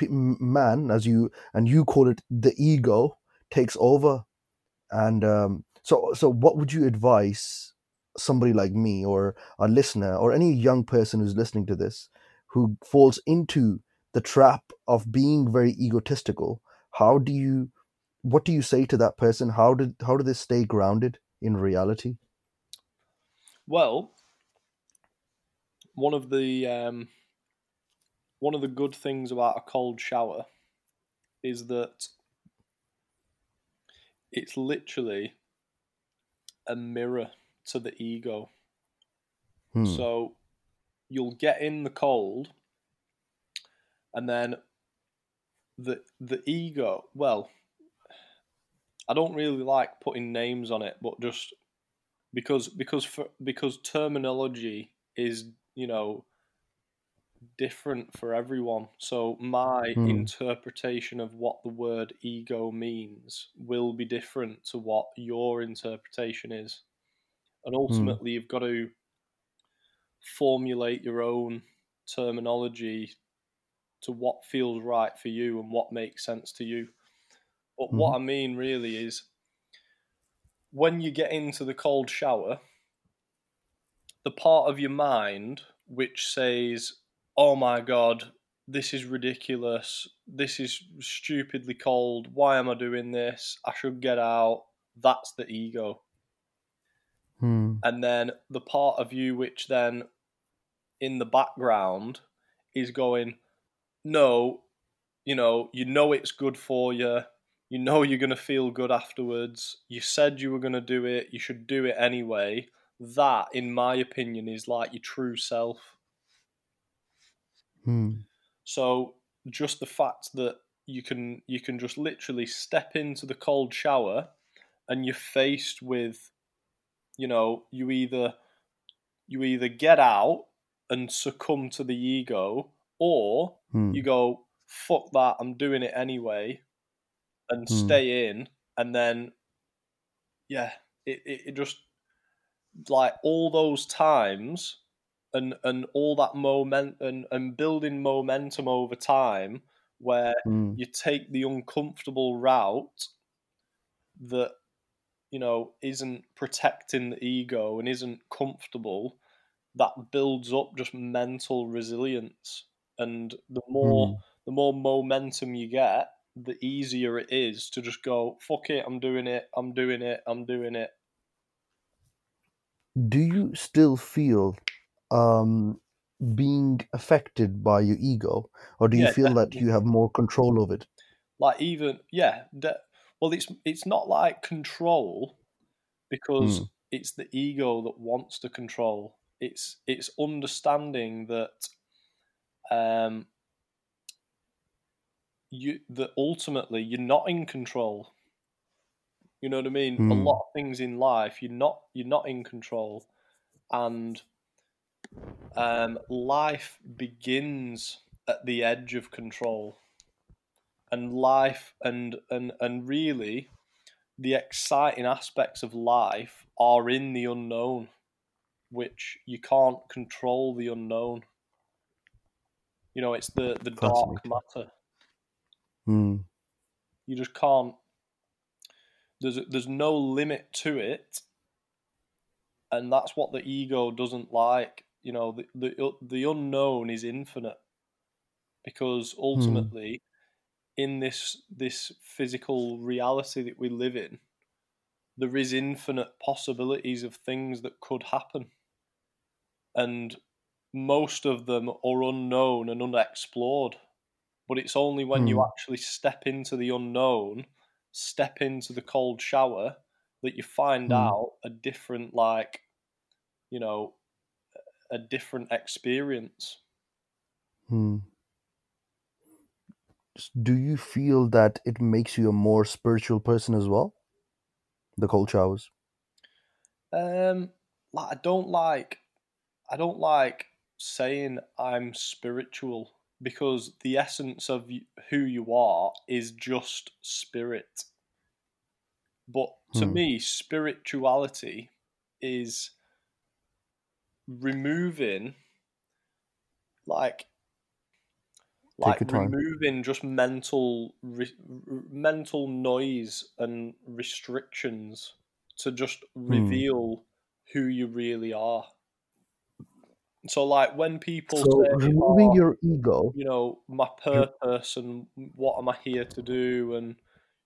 man, as you and you call it, the ego takes over, and um, so so what would you advise somebody like me or a listener or any young person who's listening to this who falls into the trap of being very egotistical? How do you what do you say to that person? How did how do they stay grounded in reality? Well, one of the um, one of the good things about a cold shower is that it's literally a mirror to the ego. Hmm. So you'll get in the cold, and then the the ego. Well, I don't really like putting names on it, but just because because for, because terminology is you know different for everyone. So my Hmm. interpretation of what the word ego means will be different to what your interpretation is. And ultimately you've got to formulate your own terminology to what feels right for you and what makes sense to you. But what I mean really is when you get into the cold shower, the part of your mind which says, Oh my god, this is ridiculous. This is stupidly cold. Why am I doing this? I should get out. That's the ego. Hmm. And then the part of you which then in the background is going, No, you know, you know it's good for you. You know you're going to feel good afterwards. You said you were going to do it. You should do it anyway. That, in my opinion, is like your true self. Hmm. So just the fact that you can you can just literally step into the cold shower and you're faced with you know you either you either get out and succumb to the ego or Hmm. you go fuck that i'm doing it anyway and Hmm. stay in and then yeah it, it, it just like all those times and and all that moment and, and building momentum over time where Hmm. you take the uncomfortable route that you know isn't protecting the ego and isn't comfortable that builds up just mental resilience and the more Hmm. the more momentum you get the easier it is to just go fuck it i'm doing it i'm doing it i'm doing it Do you still feel um, being affected by your ego, or do you Yeah, feel that you have more control of it? like even yeah de- well it's it's not like control because Mm. it's the ego that wants to control it's it's understanding that um you that ultimately you're not in control you know what i mean a Mm. lot of things in life you're not you're not in control and um life begins at the edge of control and life and and and really the exciting aspects of life are in the unknown, which you can't control the unknown. You know, it's the, the dark matter. Hmm. You just can't. There's there's no limit to it, and that's what the ego doesn't like. You know, the the the unknown is infinite, because ultimately, in this this physical reality that we live in, there is infinite possibilities of things that could happen, and most of them are unknown and unexplored. But it's only when hmm. you actually step into the unknown, step into the cold shower, that you find hmm. out a different, like, you know, a different experience. Hmm do you feel that it makes you a more spiritual person as well? The cold showers. Um, like I don't like, I don't like saying I'm spiritual because the essence of who you are is just spirit. But to hmm. me, spirituality is removing like like removing just mental re- mental noise and restrictions to just hmm. reveal who you really are. So, like when people so say, removing oh, your ego, you know, my purpose and what am I here to do, and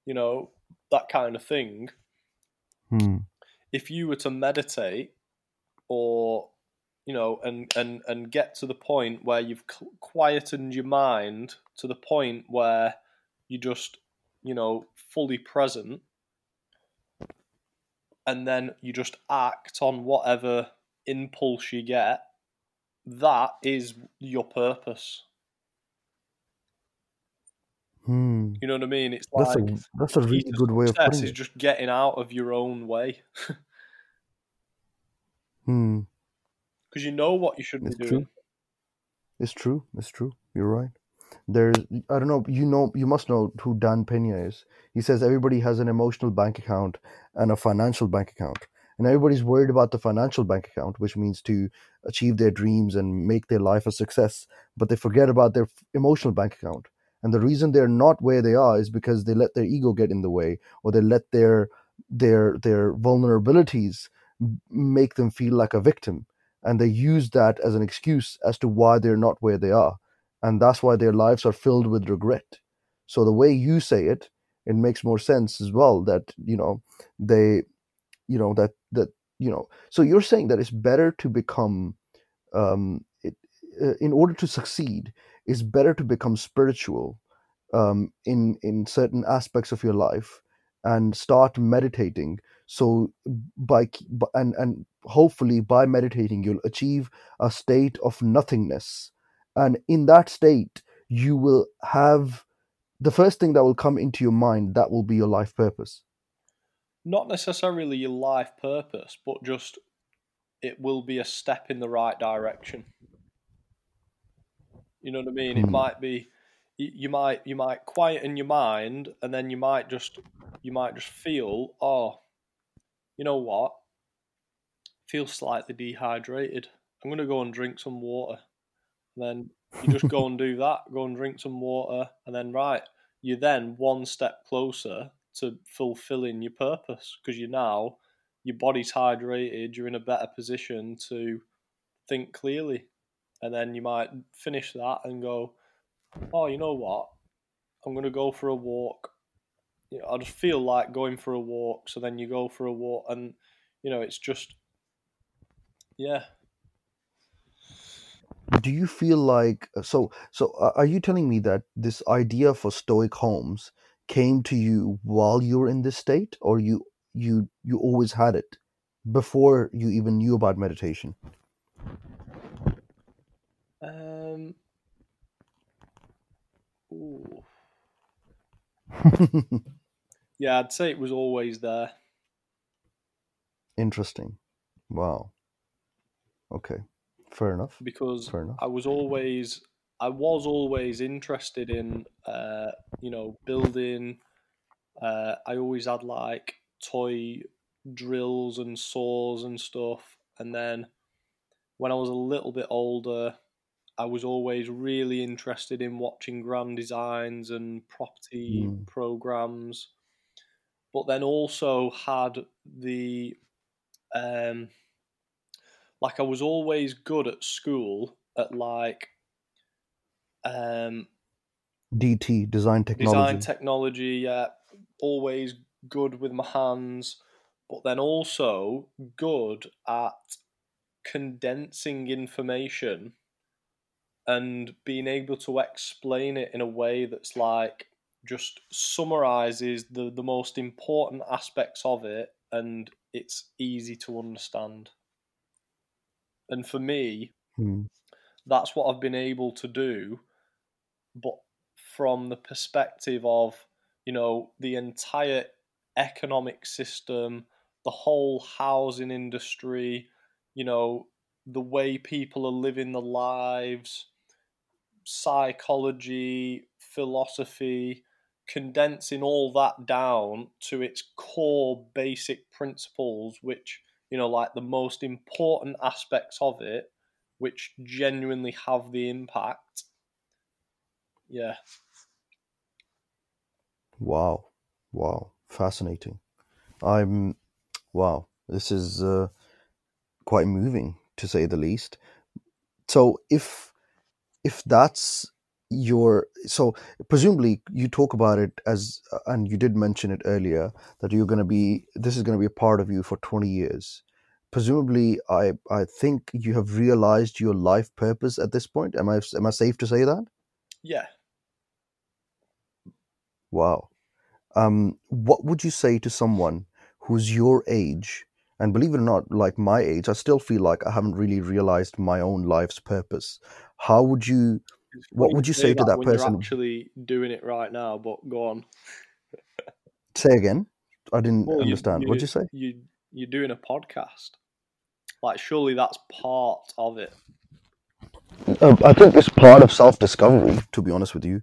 you know that kind of thing. Hmm. If you were to meditate or you know, and and and get to the point where you've quietened your mind to the point where you just, you know, fully present, and then you just act on whatever impulse you get. That is your purpose. Hmm. You know what I mean? It's that's like a that's a really good way of putting it. Is just getting out of your own way. hmm because you know what you should it's be doing. True. It's true. It's true. You're right. There's I don't know. You know. You must know who Dan Pena is. He says everybody has an emotional bank account and a financial bank account, and everybody's worried about the financial bank account, which means to achieve their dreams and make their life a success. But they forget about their emotional bank account. And the reason they're not where they are is because they let their ego get in the way, or they let their their their vulnerabilities make them feel like a victim and they use that as an excuse as to why they're not where they are and that's why their lives are filled with regret so the way you say it it makes more sense as well that you know they you know that that you know so you're saying that it's better to become um it, uh, in order to succeed it's better to become spiritual um in in certain aspects of your life and start meditating. So by and and hopefully by meditating you'll achieve a state of nothingness. And in that state you will have the first thing that will come into your mind that will be your life purpose not necessarily your life purpose but just it will be a step in the right direction you know what i mean hmm. it might be you might you might quieten your mind and then you might just you might just feel oh you know what feel slightly dehydrated. I'm going to go and drink some water. And then you just go and do that, go and drink some water, and then, right, you're then one step closer to fulfilling your purpose because you're now, your body's hydrated, you're in a better position to think clearly. And then you might finish that and go, oh, you know what? I'm going to go for a walk. You know, I just feel like going for a walk. So then you go for a walk, and you know, it's just yeah. Do you feel like so? So are you telling me that this idea for Stoic homes came to you while you were in this state, or you you you always had it before you even knew about meditation? Um. Yeah, I'd say it was always there. Interesting. Wow. Okay, fair enough. Because fair enough. I was always, I was always interested in, uh, you know, building. Uh, I always had like toy drills and saws and stuff. And then when I was a little bit older, I was always really interested in watching grand designs and property mm. programs, but then also had the um, like I was always good at school at like um, DT design technology. Design technology, yeah, always good with my hands, but then also good at condensing information and being able to explain it in a way that's like just summarizes the, the most important aspects of it and it's easy to understand. And for me, hmm. that's what I've been able to do, but from the perspective of, you know, the entire economic system, the whole housing industry, you know, the way people are living their lives, psychology, philosophy, condensing all that down to its core basic principles, which, you know, like the most important aspects of it, which genuinely have the impact. Yeah. Wow. Wow. Fascinating. I'm, wow. This is uh, quite moving to say the least. So if if that's your so presumably you talk about it as and you did mention it earlier that you're going to be this is going to be a part of you for 20 years presumably i i think you have realized your life purpose at this point am i am i safe to say that yeah wow um what would you say to someone who's your age and believe it or not like my age i still feel like i haven't really realized my own life's purpose how would you what would you say, say to that, that person? actually doing it right now, but go on. say again. I didn't well, understand. What'd you say? You you're doing a podcast. Like, surely that's part of it. Uh, I think it's part of self discovery, to be honest with you.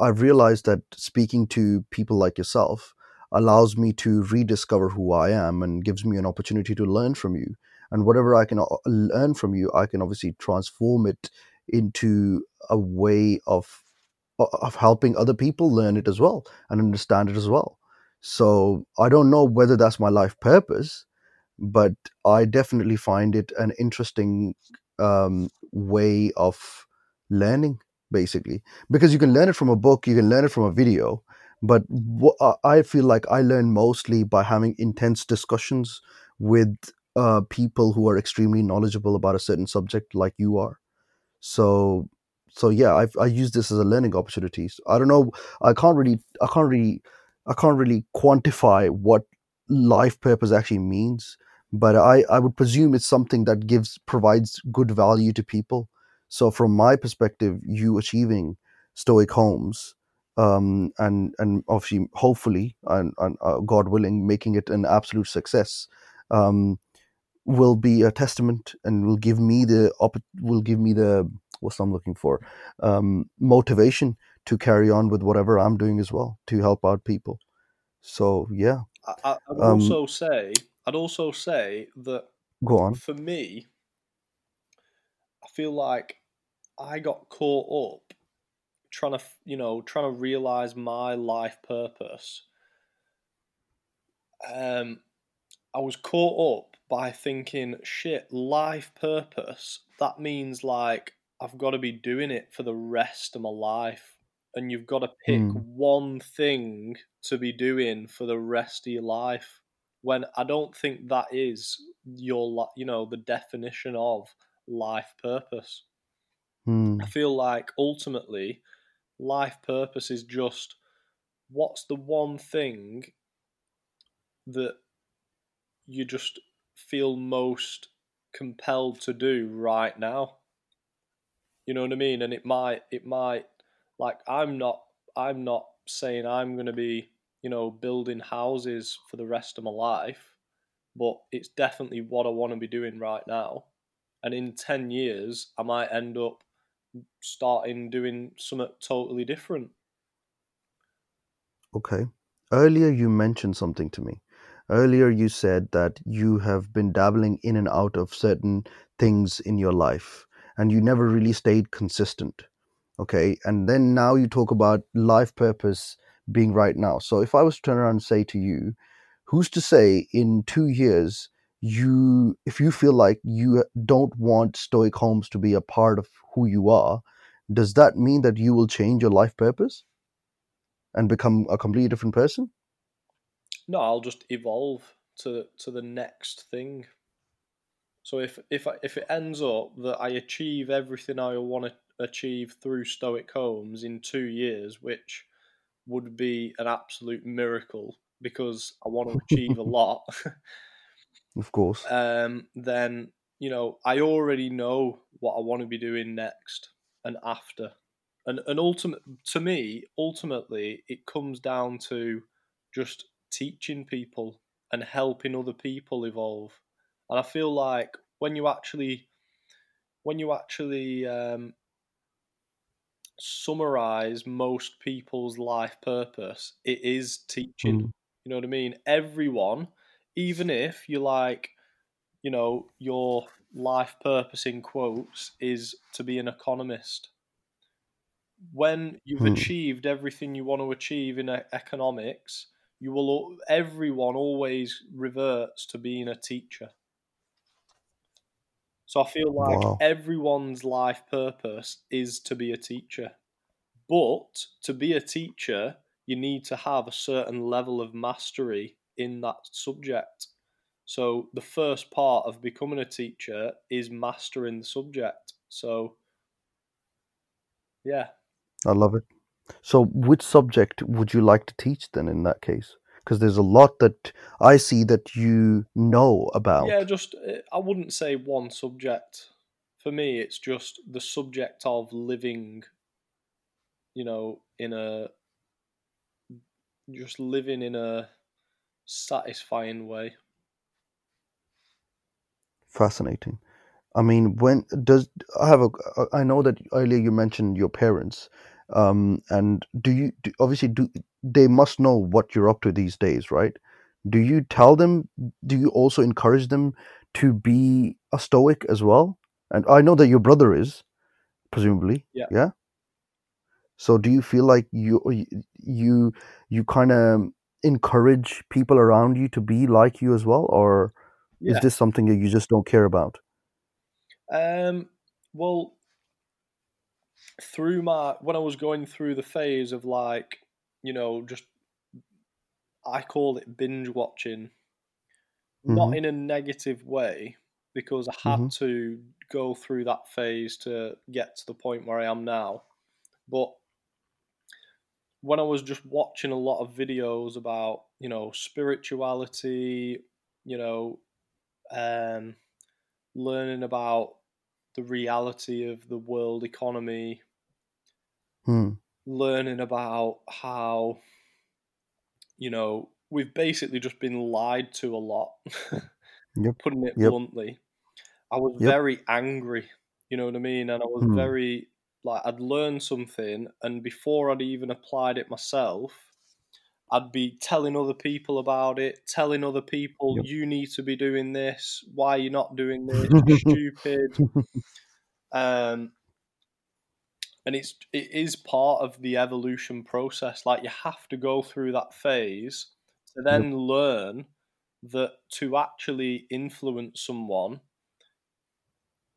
I've realized that speaking to people like yourself allows me to rediscover who I am and gives me an opportunity to learn from you. And whatever I can uh, learn from you, I can obviously transform it into a way of of helping other people learn it as well and understand it as well. So I don't know whether that's my life purpose, but I definitely find it an interesting um, way of learning, basically, because you can learn it from a book, you can learn it from a video, but I feel like I learn mostly by having intense discussions with uh, people who are extremely knowledgeable about a certain subject, like you are. So so yeah, I've I use this as a learning opportunity. I don't know. I can't really I can't really I can't really quantify what life purpose actually means, but I I would presume it's something that gives provides good value to people. So from my perspective, you achieving Stoic Homes um, and and obviously hopefully and, and uh, God willing making it an absolute success um, will be a testament and will give me the will give me the what's I'm looking for um, motivation to carry on with whatever I'm doing as well to help out people. So yeah, I, would um, also say I'd also say that go on for me. I feel like I got caught up trying to you know trying to realize my life purpose. Um, I was caught up by thinking, shit, life purpose, that means like I've got to be doing it for the rest of my life. And you've got to pick mm. one thing to be doing for the rest of your life. When I don't think that is your, you know, the definition of life purpose. Mm. I feel like ultimately, life purpose is just what's the one thing that you just feel most compelled to do right now. You know what I mean? And it might it might like I'm not I'm not saying I'm going to be, you know, building houses for the rest of my life, but it's definitely what I want to be doing right now. And in 10 years, I might end up starting doing something totally different. Okay. Earlier, you mentioned something to me earlier you said that you have been dabbling in and out of certain things in your life and you never really stayed consistent okay and then now you talk about life purpose being right now. So if i was to turn around and say to you who's to say in two years you if you feel like you don't want stoic homes to be a part of who you are does that mean that you will change your life purpose and become a completely different person? No i'll just evolve to to the next thing. So if if if it ends up that i achieve everything i want to achieve through stoic homes in 2 years which would be an absolute miracle because i want to achieve a lot of course um then you know i already know what i want to be doing next and after. And and ultimate to me, ultimately, it comes down to just teaching people and helping other people evolve. And I feel like when you actually when you actually um, summarize most people's life purpose, it is teaching. Mm. You know what I mean? Everyone, even if you like, you know, your life purpose in quotes is to be an economist. When you've hmm. achieved everything you want to achieve in economics, you will everyone always reverts to being a teacher. So I feel like wow. everyone's life purpose is to be a teacher. But to be a teacher, you need to have a certain level of mastery in that subject. So the first part of becoming a teacher is mastering the subject. So yeah. I love it. So which subject would you like to teach then in that case? Because there's a lot that I see that you know about. Yeah, just eh, I wouldn't say one subject. For me, it's just the subject of living, you know, in a just living in a satisfying way fascinating i mean when does i have a i know that earlier you mentioned your parents um and do you do, obviously do they must know what you're up to these days right do you tell them do you also encourage them to be a stoic as well and i know that your brother is presumably yeah yeah so do you feel like you you you kind of encourage people around you to be like you as well or yeah. Is this something that you just don't care about? Um, well, through my when I was going through the phase of like, you know, just I call it binge watching, mm-hmm. not in a negative way, because I had mm-hmm. to go through that phase to get to the point where I am now. But when I was just watching a lot of videos about, you know, spirituality, you know, um, learning about the reality of the world economy, hmm. Learning about how, you know, we've basically just been lied to a lot, yep. putting it yep. bluntly. I was yep. very angry, you know what I mean? And I was hmm. very, like, I'd learned something, and before I'd even applied it myself, I'd be telling other people about it, telling other people, yep. you need to be doing this. Why are you not doing this? stupid. Um, and it's it is part of the evolution process. Like you have to go through that phase to then yep. learn that to actually influence someone,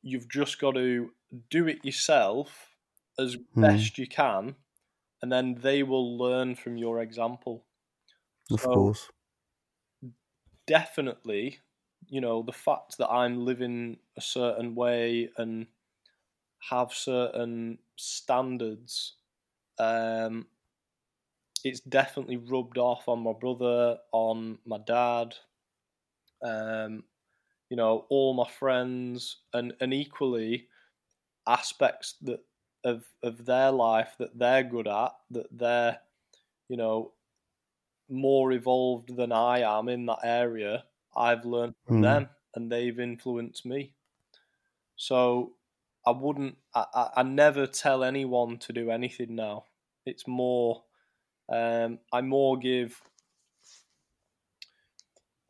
you've just got to do it yourself as hmm. best you can and then they will learn from your example. Of so course. Definitely, you know, the fact that I'm living a certain way and have certain standards, um, it's definitely rubbed off on my brother, on my dad, um, you know, all my friends, and, and equally aspects that of of their life that they're good at, that they're, you know, more evolved than I am in that area. I've learned from mm. them, and they've influenced me. So I wouldn't. I, I never tell anyone to do anything now. It's more. Um, I more give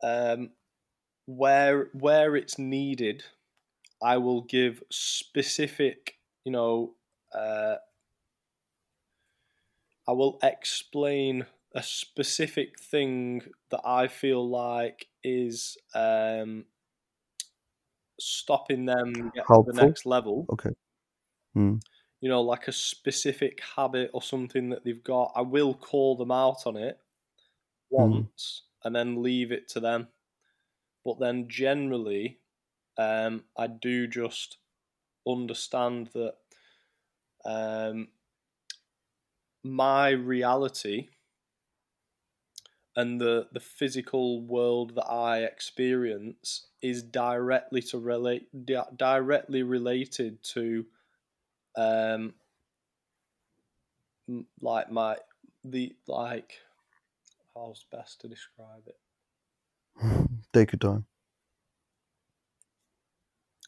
um, where where it's needed, I will give specific, you know, uh, I will explain a specific thing that I feel like is um, stopping them get to the next level. Okay. Hmm. You know, like a specific habit or something that they've got. I will call them out on it once and then leave it to them. But then generally, um, I do just understand that um, my reality and the the physical world that I experience is directly to relate di- directly related to um like my the like how's best to describe it? Take your time.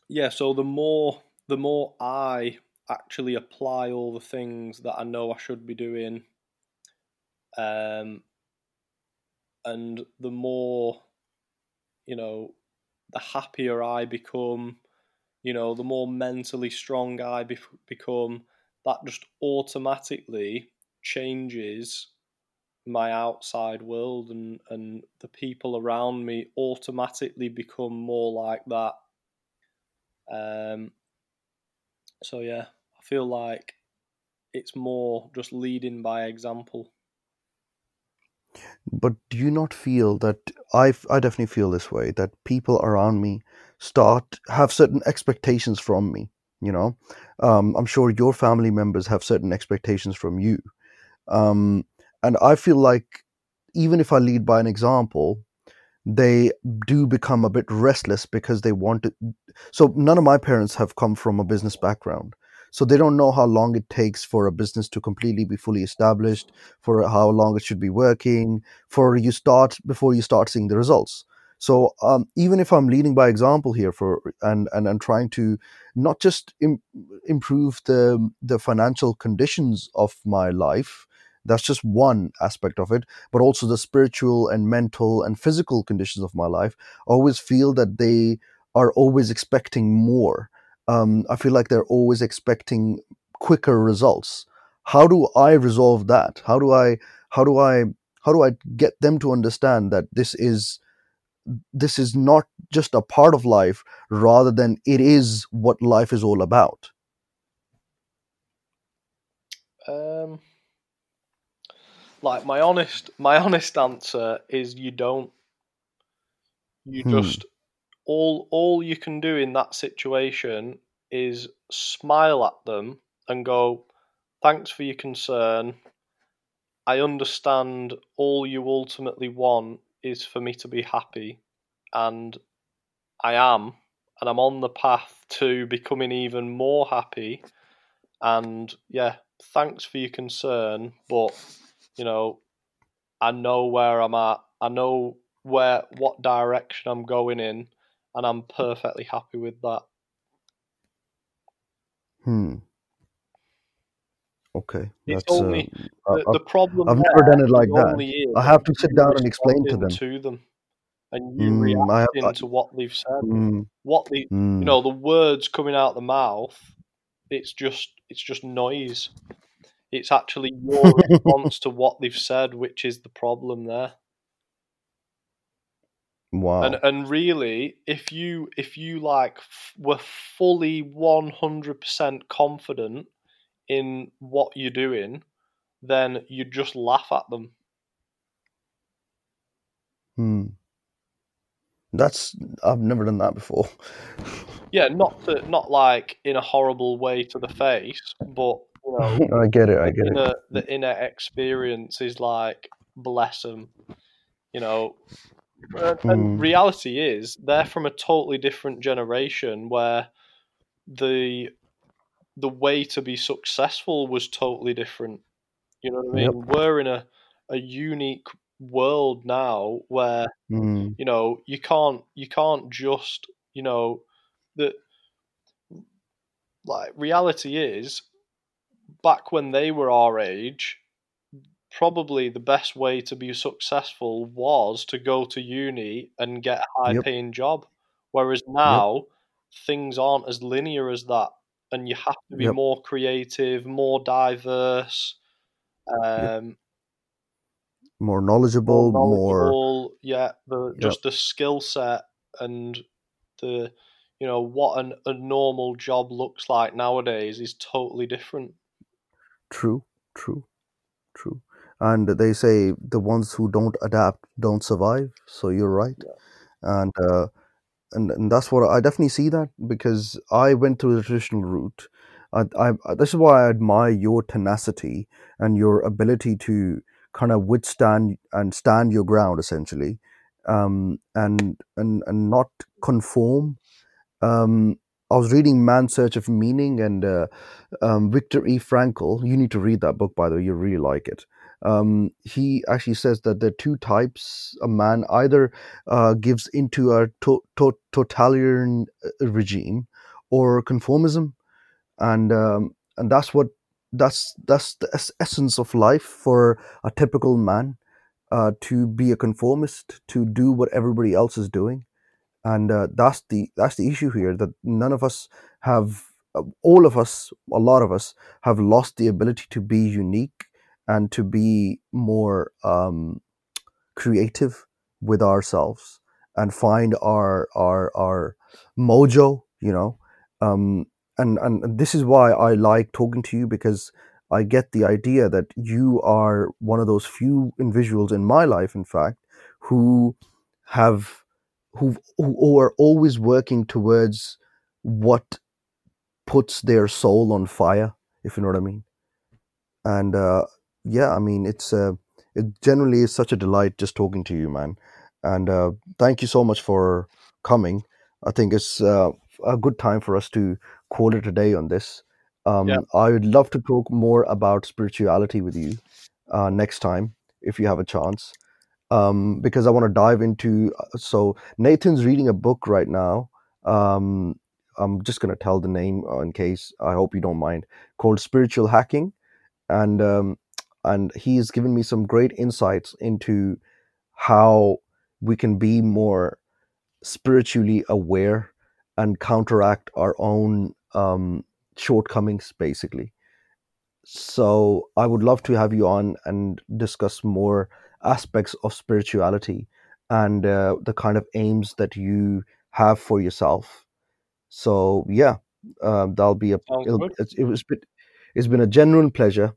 Yeah so the more the more I actually apply all the things that I know I should be doing um and the more you know the happier i become you know the more mentally strong i be- become that just automatically changes my outside world and and the people around me automatically become more like that. Um so yeah i feel like it's more just leading by example but do you not feel that I, I definitely feel this way that people around me start have certain expectations from me you know? Um, i'm sure your family members have certain expectations from you. Um, and i feel like even if i lead by an example they do become a bit restless because they want to so none of my parents have come from a business background so they don't know how long it takes for a business to completely be fully established for how long it should be working for you start before you start seeing the results. So um, even if i'm leading by example here for and and, and trying to not just Im- improve the the financial conditions of my life that's just one aspect of it but also the spiritual and mental and physical conditions of my life I always feel that they are always expecting more um, I feel like they're always expecting quicker results. How do I resolve that? How do I how do I how do I get them to understand that this is this is not just a part of life rather than it is what life is all about? Um, like my honest my honest answer is you don't. You hmm. just all all you can do in that situation is smile at them and go, "Thanks for your concern. I understand all you ultimately want is for me to be happy, and I am, and I'm on the path to becoming even more happy. And yeah, thanks for your concern, but you know, I know where I'm at. I know where what direction I'm going in, and I'm perfectly happy with that. Hmm. Okay. It's That's, only uh, the, the, problem. I've never done it like that. I have to sit down and explain to them. To them, and you mm, reacting I, to what they've said. Mm, what the mm. you know the words coming out the mouth. It's just it's just noise. It's actually your response to what they've said, which is the problem there. Wow. And and really, if you if you like f- were fully one hundred percent confident in what you're doing, then you'd just laugh at them. Hmm. That's I've never done that before. yeah, not to, not like in a horrible way to the face, but you know, I get it. I get inner, it. The inner experience is like bless them. You know, and, and mm. reality is they're from a totally different generation where the the way to be successful was totally different. You know what I mean? Yep. We're in a, a unique world now where mm. you know you can't you can't just you know that like reality is back when they were our age probably the best way to be successful was to go to uni and get a high Yep. paying job. Whereas now things aren't as linear as that, and you have to be Yep. more creative, more diverse, um, more more knowledgeable, more knowledgeable. Yeah, the Yep. just the skill set and the you know what an, a normal job looks like nowadays is totally different. true, true, true. And they say the ones who don't adapt don't survive. So you're right. And uh, and and that's what I definitely see that because I went through the traditional route. I, I this is why I admire your tenacity and your ability to kind of withstand and stand your ground essentially, um, and and and not conform. Um, I was reading Man's Search of Meaning and uh, um, Viktor E. Frankl. You need to read that book, by the way. You really like it. Um, he actually says that there are two types a man either uh, gives into a to- to- totalitarian uh, regime or conformism, and um, and that's what that's that's the es- essence of life for a typical man uh, to be a conformist, to do what everybody else is doing, and uh, that's the that's the issue here that none of us have, uh, all of us, a lot of us have lost the ability to be unique and to be more um, creative with ourselves and find our our our mojo you know? Um and and this is why i like talking to you because i get the idea that you are one of those few individuals in my life in fact who have who who are always working towards what puts their soul on fire if you know what i mean. And uh yeah i mean it's uh it generally is such a delight just talking to you man. And uh thank you so much for coming. I think it's uh, a good time for us to call it a day on this. Um Yeah. i would love to talk more about spirituality with you uh next time if you have a chance. Um because i want to dive into uh, so nathan's reading a book right now. Um i'm just going to tell the name uh, in case. I hope you don't mind. Called spiritual hacking. And um, and he's given me some great insights into how we can be more spiritually aware and counteract our own um, shortcomings, basically. So I would love to have you on and discuss more aspects of spirituality and uh, the kind of aims that you have for yourself. So yeah, um, that'll be a. It'll, it's, it was it's been a genuine pleasure,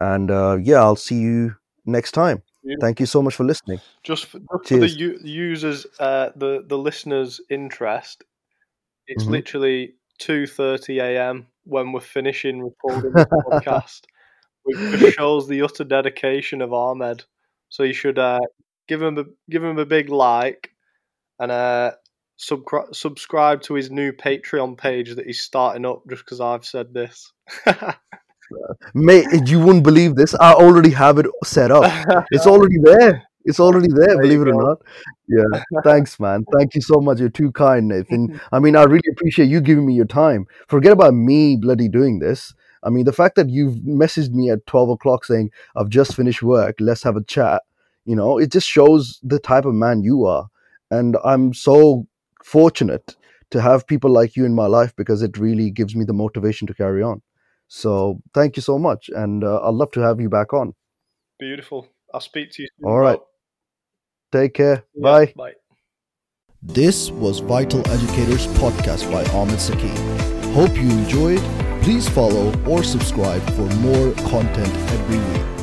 and uh, yeah, I'll see you next time. Beautiful. Thank you so much for listening. Just for, just for the u- users, uh, the the listeners' interest, it's Mhm. literally two thirty a.m. when we're finishing recording the podcast, which shows the utter dedication of Ahmed. So you should uh, give him a give him a big like and uh, subscri- subscribe to his new Patreon page that he's starting up. Just because I've said this. May you wouldn't believe this. I already have it set up. It's already there. It's already there. There believe it or not. Yeah. Thanks, man. Thank you so much. You're too kind, Nathan. I mean, I really appreciate you giving me your time. Forget about me bloody doing this. I mean, the fact that you've messaged me at 12 o'clock saying, I've just finished work, let's have a chat, you know, it just shows the type of man you are. And I'm so fortunate to have people like you in my life because it really gives me the motivation to carry on. So thank you so much. And uh, I'd love to have you back on. Beautiful. I'll speak to you soon. All right. Take care. Yeah, Bye. Bye. This was Vital Educators Podcast by Ahmed Saki. Hope you enjoyed. Please follow or subscribe for more content every week.